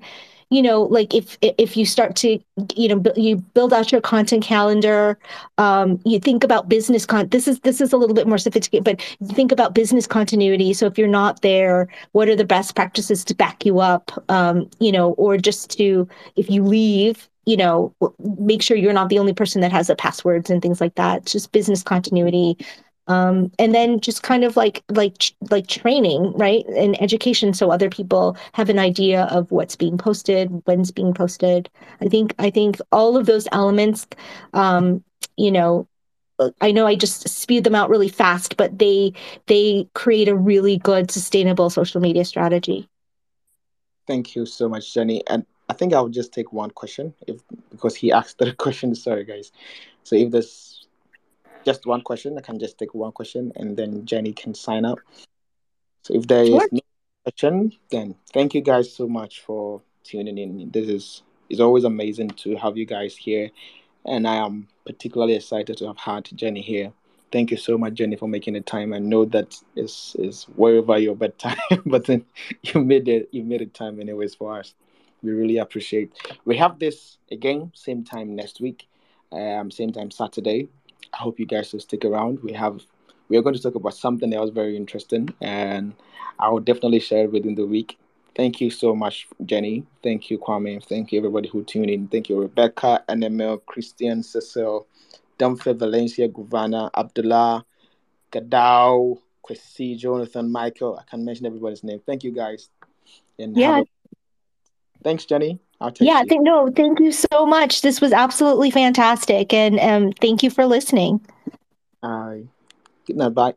you know like if if you start to you know you build out your content calendar um, you think about business con this is this is a little bit more sophisticated but think about business continuity so if you're not there what are the best practices to back you up um, you know or just to if you leave you know make sure you're not the only person that has the passwords and things like that it's just business continuity um, and then just kind of like like like training right and education so other people have an idea of what's being posted when's being posted i think i think all of those elements um, you know I know I just spewed them out really fast, but they they create a really good sustainable social media strategy. Thank you so much, Jenny. And I think I'll just take one question if because he [laughs] asked the question. Sorry, guys. So if there's just one question, I can just take one question, and then Jenny can sign up. So if there sure. is no question, then thank you guys so much for tuning in. This is it's always amazing to have you guys here, and I am particularly excited to have had Jenny here. Thank you so much, Jenny, for making the time. I know that is is way over your bedtime, [laughs] but then you made it you made it time anyways for us. We really appreciate. We have this again, same time next week, um, same time Saturday. I hope you guys will stick around. We have we are going to talk about something that was very interesting, and I will definitely share it within the week. Thank you so much, Jenny. Thank you, Kwame. Thank you, everybody who tuned in. Thank you, Rebecca, NML, Christian, Cecil, Dumfried, Valencia, Guvana, Abdullah, Gadao, Kwesi, Jonathan, Michael. I can't mention everybody's name. Thank you, guys. And yeah. Thanks, Jenny. yeah, th- no, thank you so much. This was absolutely fantastic. And um, thank you for listening. Uh, good night. Bye.